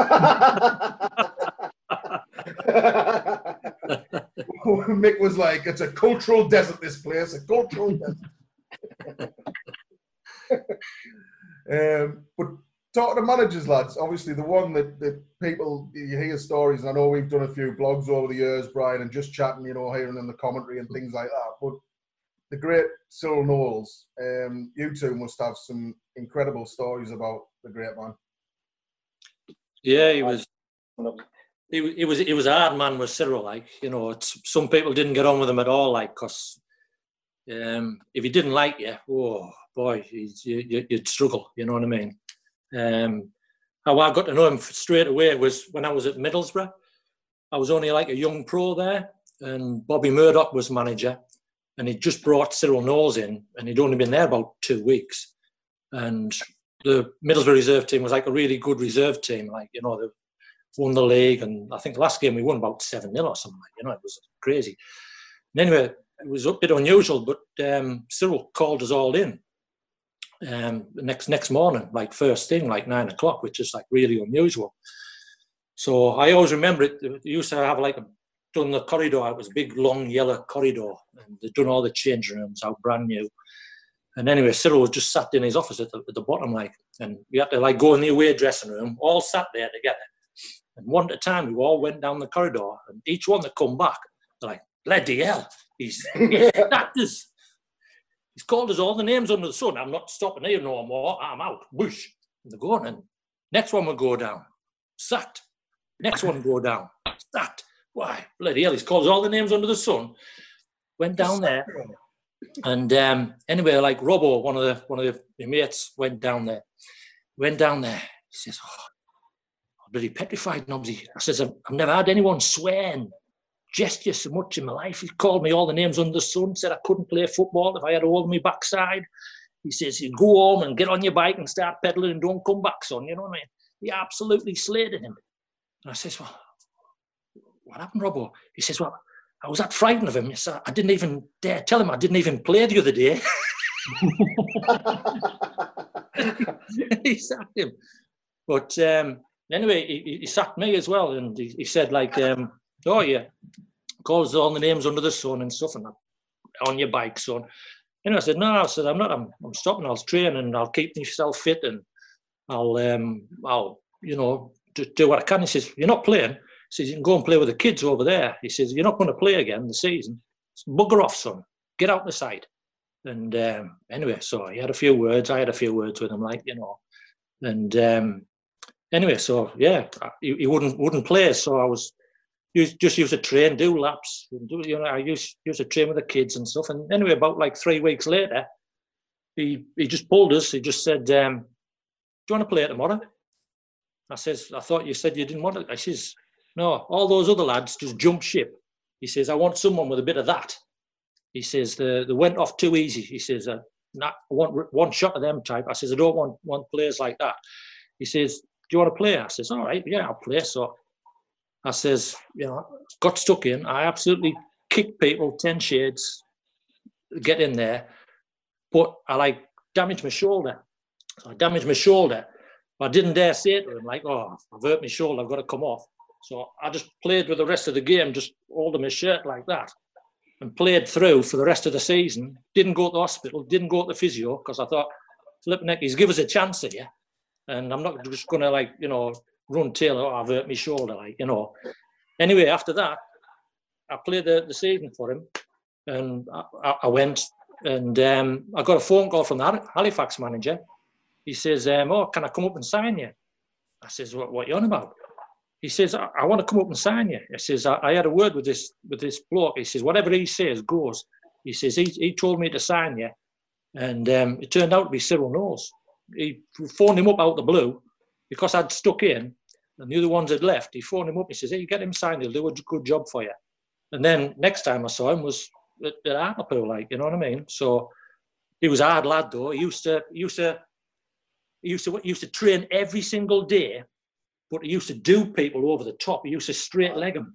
Mick was like, "It's a cultural desert. This place, a cultural desert." Um, but talking to managers, lads, obviously the one that, that people you hear stories, and I know we've done a few blogs over the years, Brian, and just chatting, you know, hearing in the commentary and things like that. But the great Cyril Knowles, um, you two must have some incredible stories about the great man. Yeah, he was. he, he was he was a hard man with Cyril. Like you know, some people didn't get on with him at all. Like because um, if he didn't like you, oh boy, you, would struggle. You know what I mean? Um, how I got to know him straight away was when I was at Middlesbrough. I was only like a young pro there, and Bobby Murdoch was manager, and he just brought Cyril Knowles in, and he'd only been there about two weeks, and the Middlesbrough reserve team was like a really good reserve team, like you know they won the league, and I think the last game we won about seven 0 or something. You know, it was crazy. And anyway, it was a bit unusual, but um, Cyril called us all in um, next next morning, like first thing, like nine o'clock, which is like really unusual. So I always remember it. They used to have like a, done the corridor. It was a big, long, yellow corridor, and they'd done all the change rooms out brand new. And anyway, Cyril was just sat in his office at the, at the bottom, like, and we had to like go in the away dressing room, all sat there together. And one at a time, we all went down the corridor, and each one that come back, they're like, bloody hell, he's, he's actors. He's called us all the names under the sun. I'm not stopping here no more. I'm out. Whoosh. And they're going, and next one will go down. Sat. Next one go down. Sat. Why, bloody hell, he's called us all the names under the sun. Went down there. And um, anyway, like Robbo, one of the one of the mates, went down there. Went down there. He says, oh, I'm bloody petrified, Nobsy. I says, I've, I've never had anyone swearing gesture so much in my life. He called me all the names under the sun, said I couldn't play football if I had a hold on my backside. He says, you go home and get on your bike and start pedaling and don't come back, son. You know what I mean? He absolutely slated him. And I says, well, what happened, Robbo? He says, well, I was that frightened of him. I didn't even dare tell him I didn't even play the other day. he sacked him. But um, anyway, he, he, sacked me as well. And he, he said, like, um, oh, yeah, calls all the names under the sun and stuff, and on your bike, son. And I said, no, I said, I'm not, I'm, I'm stopping, I'll train and I'll keep myself fit and I'll, um, I'll, you know, do, do what I can. He says, you're not playing. He says, you can go and play with the kids over there. He says, you're not going to play again the season. Bugger off, son. Get out the side. And um, anyway, so he had a few words. I had a few words with him, like, you know. And um, anyway, so yeah, he, he wouldn't wouldn't play. So I was use, just use a train, do laps. Do, you know, I use use a train with the kids and stuff. And anyway, about like three weeks later, he he just pulled us. He just said, um, "Do you want to play tomorrow?" I says, "I thought you said you didn't want it." I says, "No, all those other lads just jumped ship." He says, "I want someone with a bit of that." He says, "The they went off too easy." He says, uh, "Not one one shot of them type." I says, "I don't want want players like that." He says, "Do you want to play?" I says, "All right, yeah, I'll play." So I says, you know, got stuck in. I absolutely kicked people 10 shades, get in there. But I like damaged my shoulder. So I damaged my shoulder. I didn't dare say to him, like, oh, I've hurt my shoulder, I've got to come off. So I just played with the rest of the game, just holding my shirt like that and played through for the rest of the season. Didn't go to the hospital, didn't go to the physio because I thought, Flip neck, he's give us a chance here. And I'm not just going to, like, you know, run tail I've hurt my shoulder, like, you know. Anyway, after that, I played the, the season for him and I, I went and um, I got a phone call from the Halifax manager. He says, um, oh, can I come up and sign you? I says, what, what are you on about? He says, I, I want to come up and sign you. He says, I, I, had a word with this with this bloke. He says, whatever he says goes. He says, he, he told me to sign you. And um, it turned out to be Cyril Knowles. He phoned him up out the blue because I'd stuck in and the other ones had left. He phoned him up. He says, "Hey, you get him signed. He'll do a good job for you." And then next time I saw him was at, at Hartlepool, like you know what I mean. So he was a hard lad, though. He used to he used to he used to he used to train every single day, but he used to do people over the top. He used to straight leg them.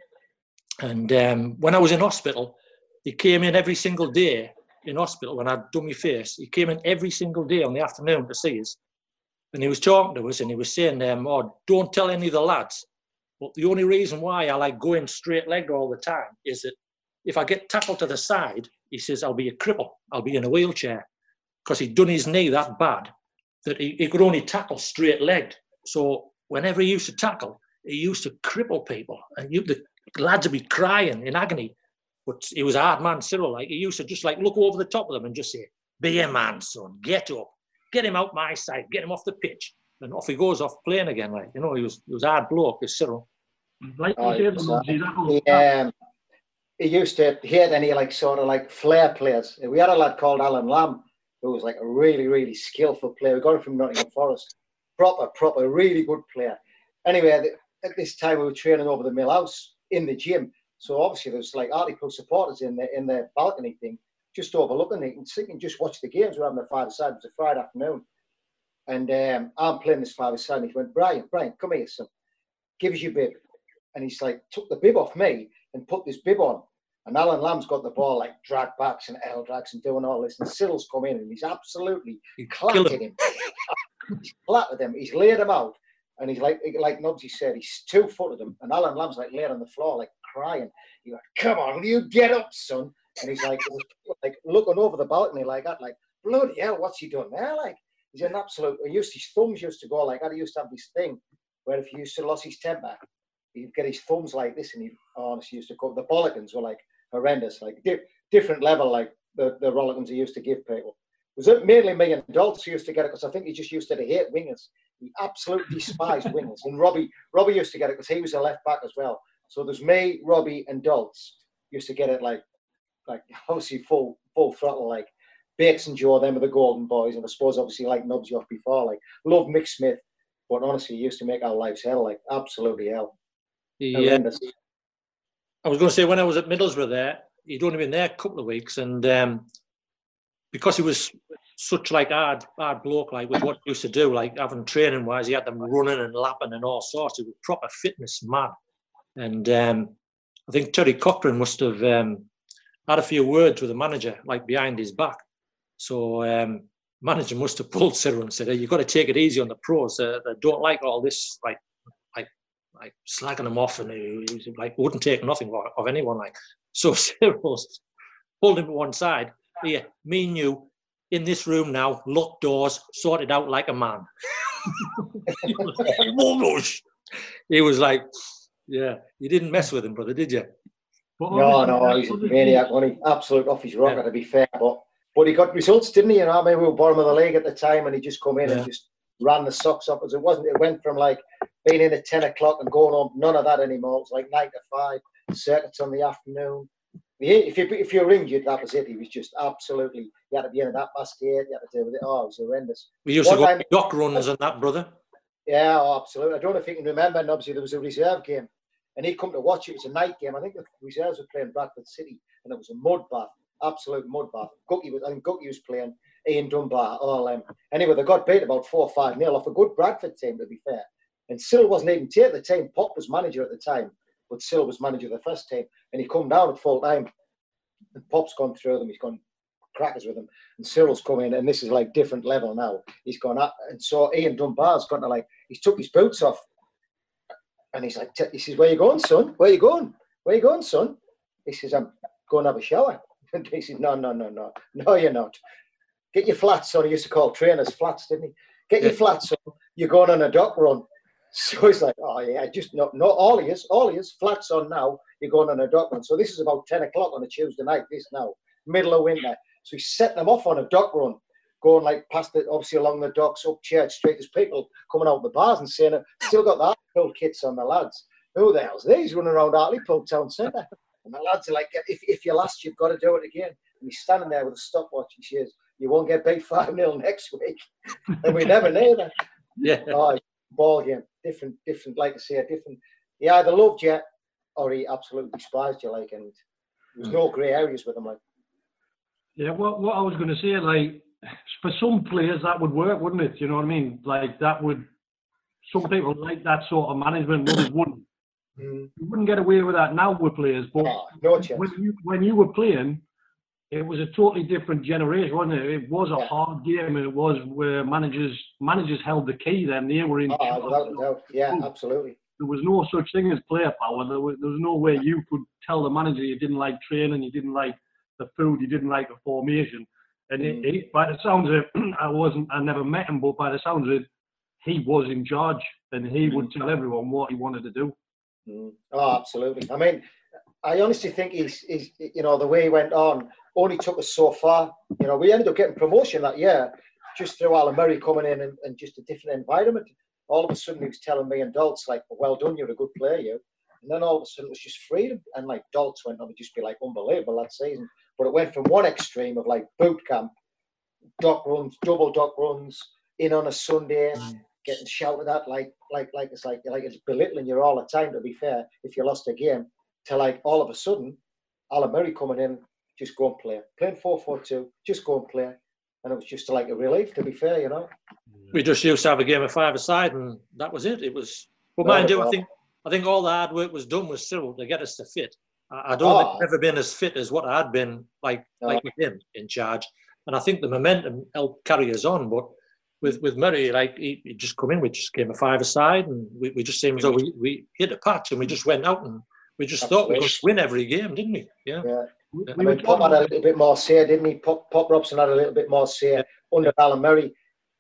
And um, when I was in hospital, he came in every single day in hospital when I'd done my face. He came in every single day on the afternoon to see us and he was talking to us and he was saying, um, oh, don't tell any of the lads. But the only reason why I like going straight legged all the time is that if I get tackled to the side, he says, I'll be a cripple. I'll be in a wheelchair. Because he'd done his knee that bad that he, he could only tackle straight legged. So whenever he used to tackle, he used to cripple people. And you, the lads would be crying in agony. But he was a hard man, Cyril. Like he used to just like look over the top of them and just say, Be a man, son, get up get him out my side, get him off the pitch. And off he goes off playing again. Like, you know, he was he was hard bloke, as Cyril. Like Oh, you said, it's, Muggsy, that was- He, um, he used to he had any like sort of like flair players. We had a lad called Alan Lamb who was like a really really skillful player. We got him from Nottingham Forest. Proper proper really good player. Anyway, at the- at this time we were training over the mill house in the gym. So obviously there's like Hartlepool supporters in the in the balcony thing, just overlooking it and sitting just watch the games. We're having a five side. It was a Friday afternoon, and um, I'm playing this five side. And he went, Brian, Brian, come here, son. Give us your bib. And he's like, took the bib off me and put this bib on. And Alan Lamb's got the ball like drag backs and L drags and doing all this. And Sill's come in and he's absolutely He clattered him. he's flattered him. He's laid him out. And he's like, like Nobsy said, he's two footed him. And Alan Lamb's like laid on the floor, like crying. He went, come on, will you get up, son? And he's like, like looking over the balcony like that, like, bloody hell, what's he doing there? Like, he's an absolute, he used, his thumbs used to go like that. He used to have this thing where if he used to lose his temper, he'd get his thumbs like this and oh, he honestly used to go, the bolligans were like horrendous, like di- different level, like the, the rolligans he used to give people. Was it mainly me and who used to get it because I think he just used to hate wingers. He absolutely despised wingers. And Robbie, Robbie used to get it because he was a left back as well. So there's me, Robbie, and Dolce used to get it like, like obviously full full throttle, like Bakes and Joe, them are the golden boys, and I suppose obviously like Nobsy off before, like love Mick Smith, but honestly, he used to make our lives hell, like absolutely hell. Yeah, Horrendous. I was going to say when I was at Middlesbrough there, he'd only been there a couple of weeks, and um, because he was such like hard, hard bloke, like with what he used to do, like having training wise, he had them running and lapping and all sorts. He was proper fitness man, and um, I think Terry Cochrane must have um, had a few words with the manager, like behind his back. So um, manager must have pulled Cyril and said, hey, "You've got to take it easy on the pros. Uh, they don't like all this, like, like, like slagging them off, and he like wouldn't take nothing of, anyone." Like, so Cyril pulled him to one side. Yeah, me and you in this room now, locked doors, sorted out like a man. was he was like, "Yeah, you didn't mess with him, brother, did you?" But No, no, he's a maniac, wasn't he? Absolute off his rocker, Yeah. to be fair. But but he got results, didn't he? You know, I mean, we were bottom of the league at the time, and he just come in Yeah. and just ran the socks off us. It wasn't. It went from like being in at ten o'clock and going on. None of that anymore. It's like nine to five, circuits on the afternoon. If you if you were injured, that was it. He was just absolutely. You had to be in at that past eight. You had to deal with it. Oh, it was horrendous. We used One to go time- dock runs and that, brother. Yeah, oh, absolutely. I don't know if you can remember, and obviously there was a reserve game, and he come to watch it. Was a night game. I think the reserves were playing Bradford City, and it was a mud bath, absolute mud bath. Gucky was, I think Gucky was playing Ian Dunbar. All them. Anyway, they got beat about four or five nil off a good Bradford team, to be fair. And Sill wasn't even taking the team. Pop was manager at the time, but Sill was manager of the first team, and he come down at full time. And Pop's gone through them. He's gone crackers with them. And Cyril's come in, and this is like different level now. He's gone up, and so Ian Dunbar's gone to like he's took his boots off, and he's like, he says, "Where you going, son? Where you going? Where you going, son?" He says, "I'm going to have a shower." And he says, "No, no, no, no, no, you're not. Get your flats on." He used to call trainers flats, didn't he? Get your flats on. You're going on a dock run. So he's like, "Oh yeah, just not, not all he is, all he is flats on now. You're going on a dock run." So this is about ten o'clock on a Tuesday night. This now, middle of winter. So he's setting them off on a dock run going like past it, obviously along the docks up Church Street. There's people coming out of the bars and saying, still got that cool kits on the lads. Who the hell's these running around Hartlepool town centre? And the lads are like, if, if you're last, you've got to do it again. And he's standing there with a stopwatch. He says, you won't get beat 5 0 next week. and we never knew that. Yeah. Oh, ball game. Different, different, like I say, different. He either loved you or he absolutely despised you. Like, and there was no grey areas with him. Like, Yeah, what, what I was going to say, like, for some players that would work, wouldn't it? You know what I mean? Like, that would, some people like that sort of management, others wouldn't. mm, You wouldn't get away with that now with players, but oh, no when you, when you were playing, it was a totally different generation, wasn't it? It was a hard game, and it was where managers managers held the key. Then they were in. Oh, charge. without a. Yeah, absolutely. there was no such thing as player power. There was, there was no way you could tell the manager you didn't like training, you didn't like the food, you didn't like the formation. And it, Mm. it, by the sounds of it, I wasn't, I never met him, but by the sounds of it, he was in charge, and he would tell everyone what he wanted to do. Mm. Oh, absolutely. I mean, I honestly think he's, he's, you know, the way he went on only took us so far. You know, we ended up getting promotion that year just through Alan Murray coming in and, and just a different environment. All of a sudden, he was telling me and Dolts, like, well done, you're a good player, you. And then all of a sudden it was just freedom. And like Dolts went on, to just be like unbelievable that season. But it went from one extreme of like boot camp, dock runs, double dock runs, in on a Sunday, Mm. Getting shouted at like like like it's like like it's belittling you all the time. To be fair, if you lost a game, to like all of a sudden, Alan Murray coming in, just go and play, playing four four two, just go and play, and it was just like a relief. To be fair, you know. We just used to have a game of five aside, and that was it. It was. But No, mind you, I think I think all the hard work was done with Cyril to get us to fit. I, I don't think Ah. I've ever been as fit as what I'd been like No. like with him in charge. And I think the momentum helped carry us on. But with with Murray, like he, he just come in, we just came a five aside, and we, we just seemed as though we, we hit a patch and we just went out and we just thought we could win every game, didn't we? Yeah. Yeah. We, I we mean, Pop had a little bit more say, didn't he? Pop, Pop Robson had a little bit more say under Alan Murray,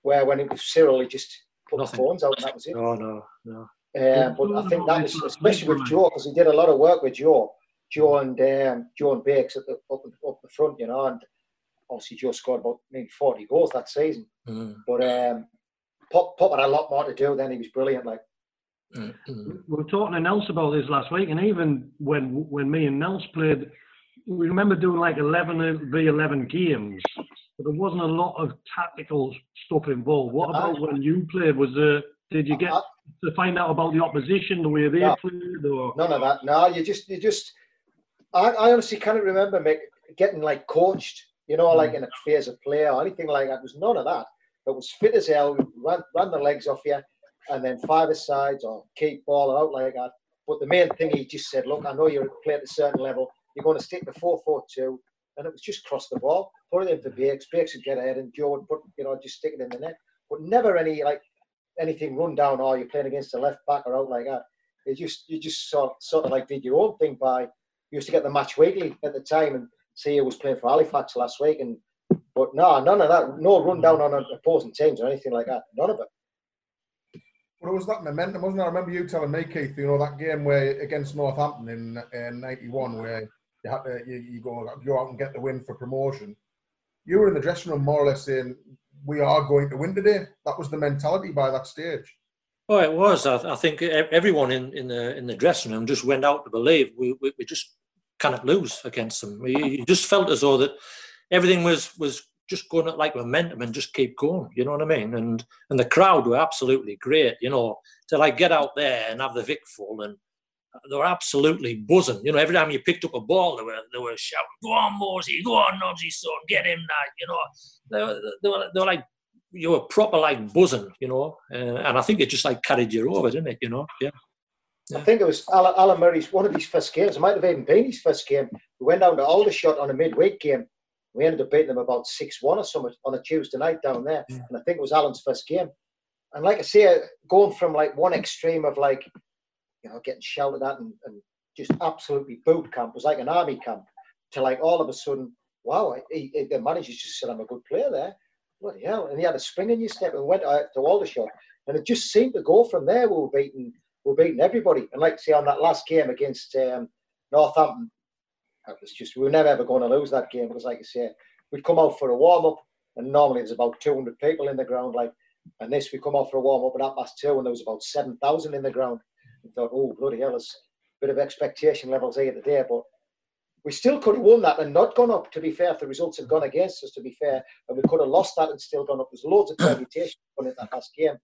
where when it was Cyril, he just put Nothing. the phones out and that was it. No, no, no. Uh, but I think that was especially with Joe because he did a lot of work with Joe, Joe and um, Joe and Bakes at the, up, up the front, you know, and obviously Joe scored about maybe forty goals that season. Mm, But um, Pop, Pop had a lot more to do. Then he was brilliant. Like mm, mm. we were talking to Nels about this last week, and even when when me and Nels played, we remember doing like 11 v 11 games, but there wasn't a lot of tactical stuff involved. What about when you played? Was there, did you get Uh, to find out about the opposition, the way they No. played, or none of that. No, you just you just. I, I honestly can't remember make, getting like coached, you know, like mm. in a phase of play or anything like that. There was none of that. It was fit as hell, ran, ran the legs off you, and then five sides or keep ball out like that. But the main thing he just said, look, I know you're playing at a certain level. You're going to stick four two, and it was just cross the ball, put it in for Bakes. Bakes would get ahead, and Joe would put, you know, just stick it in the net. But never any like anything run down or you're playing against the left back or out like that. You just you just sort sort of like did your own thing by you used to get the match weekly at the time and see who was playing for Halifax last week and but no none of that no rundown on opposing teams or anything like that none of it. But it was that momentum, wasn't it? I remember you telling me, Keith, you know, that game where against Northampton in in '91, where you had to you, you go go out and get the win for promotion. You were in the dressing room more or less saying, "We are going to win today." That was the mentality by that stage. Oh, it was. I, I think e- everyone in, in the in the dressing room just went out to believe we, we, we just cannot lose against them. You, just felt as though that everything was was just going at like momentum and just keep going. You know what I mean? And and the crowd were absolutely great. You know, to like get out there and have the Vic full and they were absolutely buzzing. You know, every time you picked up a ball, they were they were shouting, "Go on, Mosey! Go on, Nobsy, son! Get him now!" You know, they were, they were, they were like you were proper like buzzing, you know, uh, and I think it just like carried you over, didn't it? You know, yeah. I think it was Alan, Alan Murray's one of his first games. It might have even been his first game. We went down to Aldershot on a midweek game. We ended up beating them about six one or something on a Tuesday night down there, Yeah. and I think it was Alan's first game. And like I say, going from like one extreme of like, you know, getting shouted at and, and just absolutely boot camp was like an army camp to like all of a sudden, wow, he, he, the manager just said I'm a good player there. Bloody hell! And he had a spring in your step and went out to Aldershot, and it just seemed to go from there. We were beating, were beating everybody. And like say on that last game against um, Northampton, it was just we were never ever going to lose that game because, like I say, we'd come out for a warm up, and normally there's about 200 people in the ground. Like, and this we come out for a warm up at half past two, and there was about 7,000 in the ground. We thought, oh bloody hell, there's a bit of expectation levels here today, but we still could have won that and not gone up. To be fair, if the results had gone against us, to be fair, and we could have lost that and still gone up. There's loads of permutations on it that last game,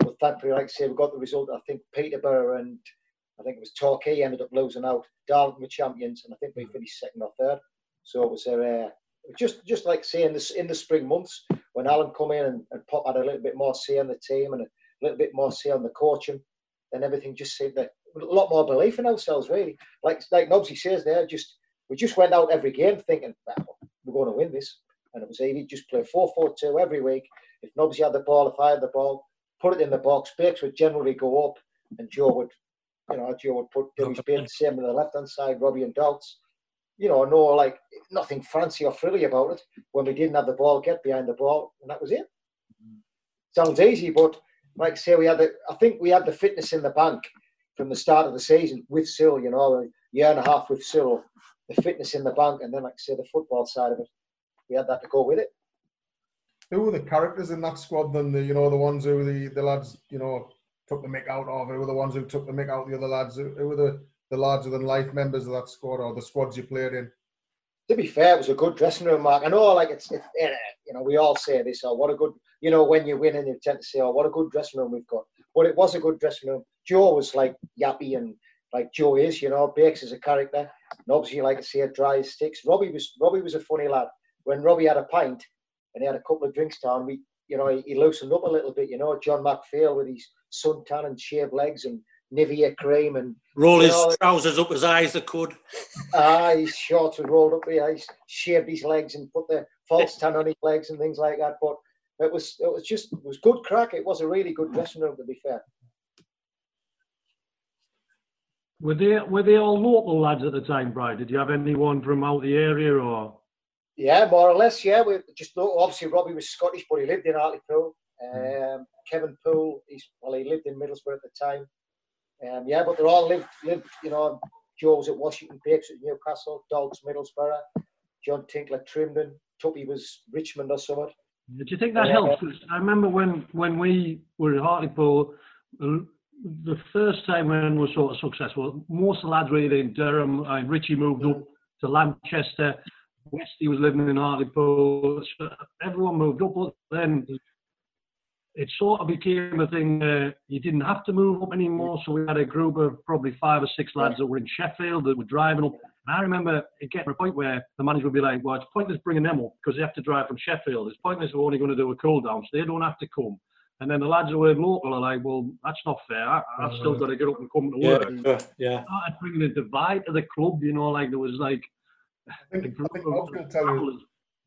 but thankfully, like I say, we got the result. I think Peterborough and I think it was Torquay ended up losing out. Darlington were champions, and I think we finished second or third. So it was a uh, just just like saying this in the spring months when Alan come in and, and Pop had a little bit more say on the team and a little bit more say on the coaching, then everything just seemed to, a lot more belief in ourselves really. Like like Nobsy says there, just we just went out every game thinking well, we're going to win this, and it was easy. Just play four four two every week. If Nobsy had the ball, if I had the ball, put it in the box. Bakes would generally go up, and Joe would, you know, Joe would put Spain the same on the left hand side, Robbie and Dalts. You know, no like nothing fancy or frilly about it. When we didn't have the ball, get behind the ball, and that was it. Sounds easy, but like I say, we had the I think we had the fitness in the bank from the start of the season with Cyril, you know, a year and a half with Cyril, the fitness in the bank, and then like I say, the football side of it, we had that to go with it. Who were the characters in that squad? than the you know the ones who the the lads you know took the mick out of. Who were the ones who took the mick out of the other lads? Who, who were the the larger than life members of that squad or the squads you played in? To be fair, it was a good dressing room, Mark. I know, like it's, it's eh, you know, we all say this. Oh, what a good, you know, when you win and you tend to say, oh, what a good dressing room we've got. But it was a good dressing room. Joe was like yappy and like Joe is, you know, Bakes is a character. And obviously, like I say, dry as sticks. Robbie was Robbie was a funny lad. When Robbie had a pint and he had a couple of drinks down, we, you know, he, he loosened up a little bit. You know, John McPhail with his suntan and shaved legs and Nivea cream and Roll his know, trousers up as high as they could. Ah, his shorts were rolled up. He he shaved his legs and put the false tan on his legs and things like that. But it was it was just it was good crack. It was a really good dressing room to be fair. Were they were they all local lads at the time, Brian? Did you have anyone from out the area or? Yeah, more or less. Yeah, we just know- obviously Robbie was Scottish, but he lived in Hartlepool. Um, Kevin Poole, he's well, he lived in Middlesbrough at the time. Um, yeah, but they all lived lived. You know, Joe was at Washington, Bakes at Newcastle, Dogs Middlesbrough, John Tinkler Trimdon, Tuppy was Richmond or something. Do you think that Yeah. helps? I remember when when we were at Hartlepool, the first time when we were sort of successful, most of the lads were either in Durham. And Richie moved up to Lanchester. Westy was living in Hartlepool. So everyone moved up, but then it sort of became a thing. Uh, you didn't have to move up anymore. So we had a group of probably five or six lads that were in Sheffield that were driving up. And I remember it getting to a point where the manager would be like, "Well, it's pointless bringing them up because they have to drive from Sheffield. It's pointless. We're only going to do a cool down, so they don't have to come." And then the lads who were local are like, "Well, that's not fair. I, I've still got to get up and come to work." Yeah, yeah. Started bringing a divide to the club. You know, like there was like I a think, I think of Nobs will tell you.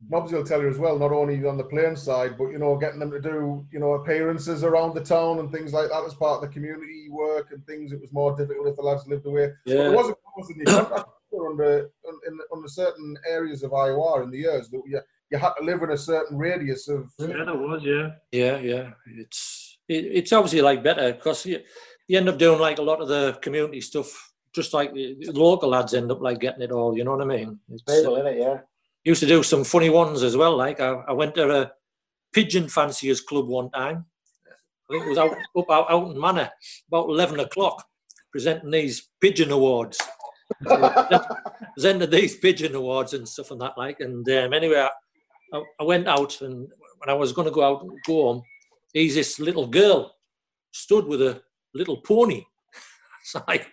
travellers. Will tell you as well, not only on the playing side, but you know, getting them to do you know appearances around the town and things like that as part of the community work and things. It was more difficult if the lads lived away. But there was a clause in your contract under un- in, under certain areas of IOR in the years that you, you had to live in a certain radius of. Yeah, there was. Yeah. Yeah, yeah. It's it, it's obviously like better because you, you end up doing like a lot of the community stuff, just like the, local lads end up like getting it all. You know what I mean? It's, Babel, innit? Yeah. used to do some funny ones as well. Like I, I went to a pigeon fanciers club one time. I think it was out up out, out in Manor about eleven o'clock, presenting these pigeon awards. presented these pigeon awards and stuff and that like. And um, anyway, I, I went out and when I was going to go out and go home, he's this little girl stood with a little pony. It's like,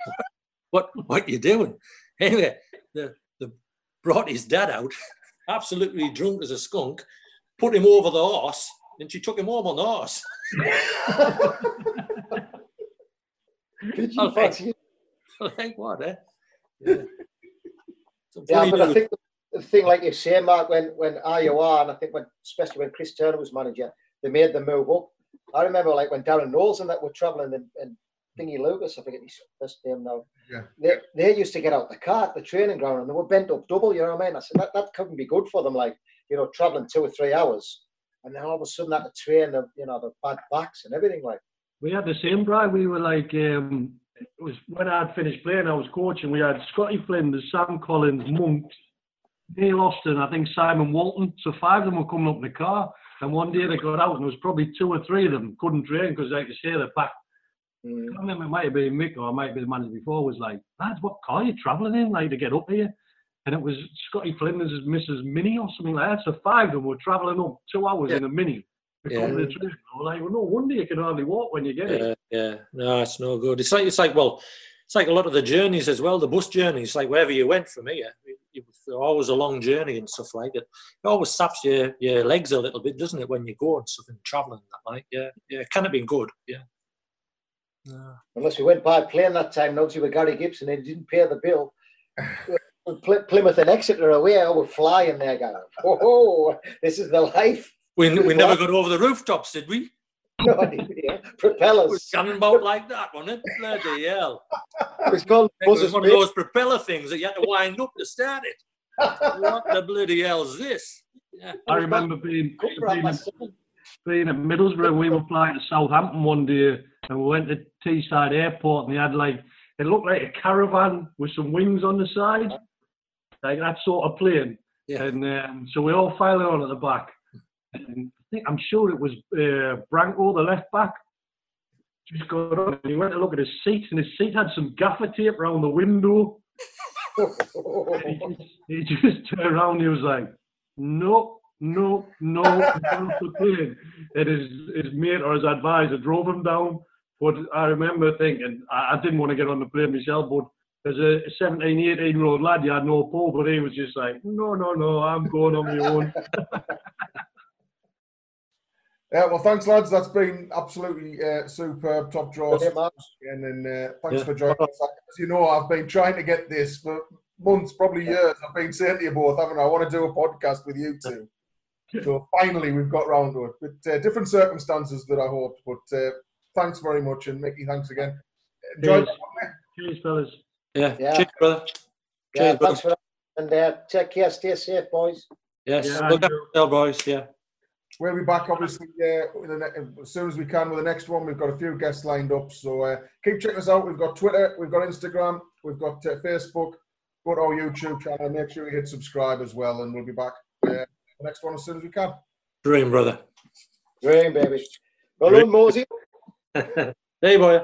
what what you doing? Anyway, the the brought his dad out, absolutely drunk as a skunk, put him over the horse, and she took him home on the horse. Oh, you fancy? like what, eh? Yeah. Yeah, but I think the, thing, like you say, Mark, when when IOR and I think when especially when Chris Turner was manager, they made the move up. I remember like when Darren Knowles and that were travelling and, and Thingy Lucas, I forget his first name now. Yeah. They, they used to get out the car at the training ground and they were bent up double, you know what I mean? I said that, that couldn't be good for them, like, you know, travelling two or three hours. And then all of a sudden that to train the you know, the bad backs and everything like We had the same, Brian. We were like, um, it was when I'd finished playing, I was coaching. We had Scotty Flynn, Flinders, Sam Collins, Monks, Neil Austin, I think Simon Walton. So five of them were coming up in the car. And one day they got out, and there was probably two or three of them couldn't train because, like you say, they're back. Mm. I remember it might have been Mick or it might have been the manager before was like, lads, what car are you travelling in, like, to get up here? And it was Scotty Flinders' Mrs. Mini or something like that. So five of them were travelling up two hours Yeah. in a Mini. to the training. I was like, well, no wonder you can hardly walk when you get it. Yeah, yeah. No, it's no good. It's like it's like well, it's like a lot of the journeys as well. The bus journeys, like wherever you went from here, it, it was always a long journey and stuff like it. It always saps your your legs a little bit, doesn't it, when you go and stuff and traveling that like yeah, yeah. It can have been good, yeah. No. Unless we went by plane that time, obviously with Garry Gibson, and he didn't pay the bill. Pl- Plymouth and Exeter away, I was flying there, going, oh, this is the life. We, we never got over the rooftops, did we? No, I didn't, yeah. It was Propellers. cannon about like that, wasn't it? Bloody hell. It was called It was one of those propeller things that you had to wind up to start it. What the bloody hell's this? Yeah. I remember being, being, my at, son. Being at Middlesbrough. We were flying to Southampton one day, and we went to Teesside Airport, and they had like it looked like a caravan with some wings on the side, like that sort of plane. Yeah. And um, so we all filed on at the back. And I think I'm sure it was uh, Branco, the left back, just got on and he went to look at his seat, and his seat had some gaffer tape around the window. he, just, he just turned around and he was like, no, no, no, not the plane. And his, his mate or his advisor drove him down. But I remember thinking, I, I didn't want to get on the plane myself, but as a 17, 18 year old lad, you had no pull, but he was just like, no, no, no, I'm going on my own. Yeah, well, thanks, lads. That's been absolutely uh, superb, top draws. Yeah, Mark. And then uh, thanks Yeah. for joining us. As you know, I've been trying to get this for months, probably years. I've been saying to you both, haven't I? I want to do a podcast with you two. So finally, we've got round to it. But uh, different circumstances that I hoped. But uh, thanks very much, and Mickey, thanks again. Enjoy. Cheers. Cheers, fellas. Yeah. Yeah. Cheers, brother. Yeah, Cheers, brother. for that. And uh, take care, stay safe, boys. Yes. Yeah, Look Andrew. after yourself, boys. Yeah. We'll be back, obviously, uh, with the ne- as soon as we can with the next one. We've got a few guests lined up. So uh, keep checking us out. We've got Twitter, we've got Instagram, we've got uh, Facebook. Go to our YouTube channel. Make sure you hit subscribe as well, and we'll be back uh, the next one as soon as we can. Dream, brother. Dream, baby. Well done, Mosey. Hey, boy.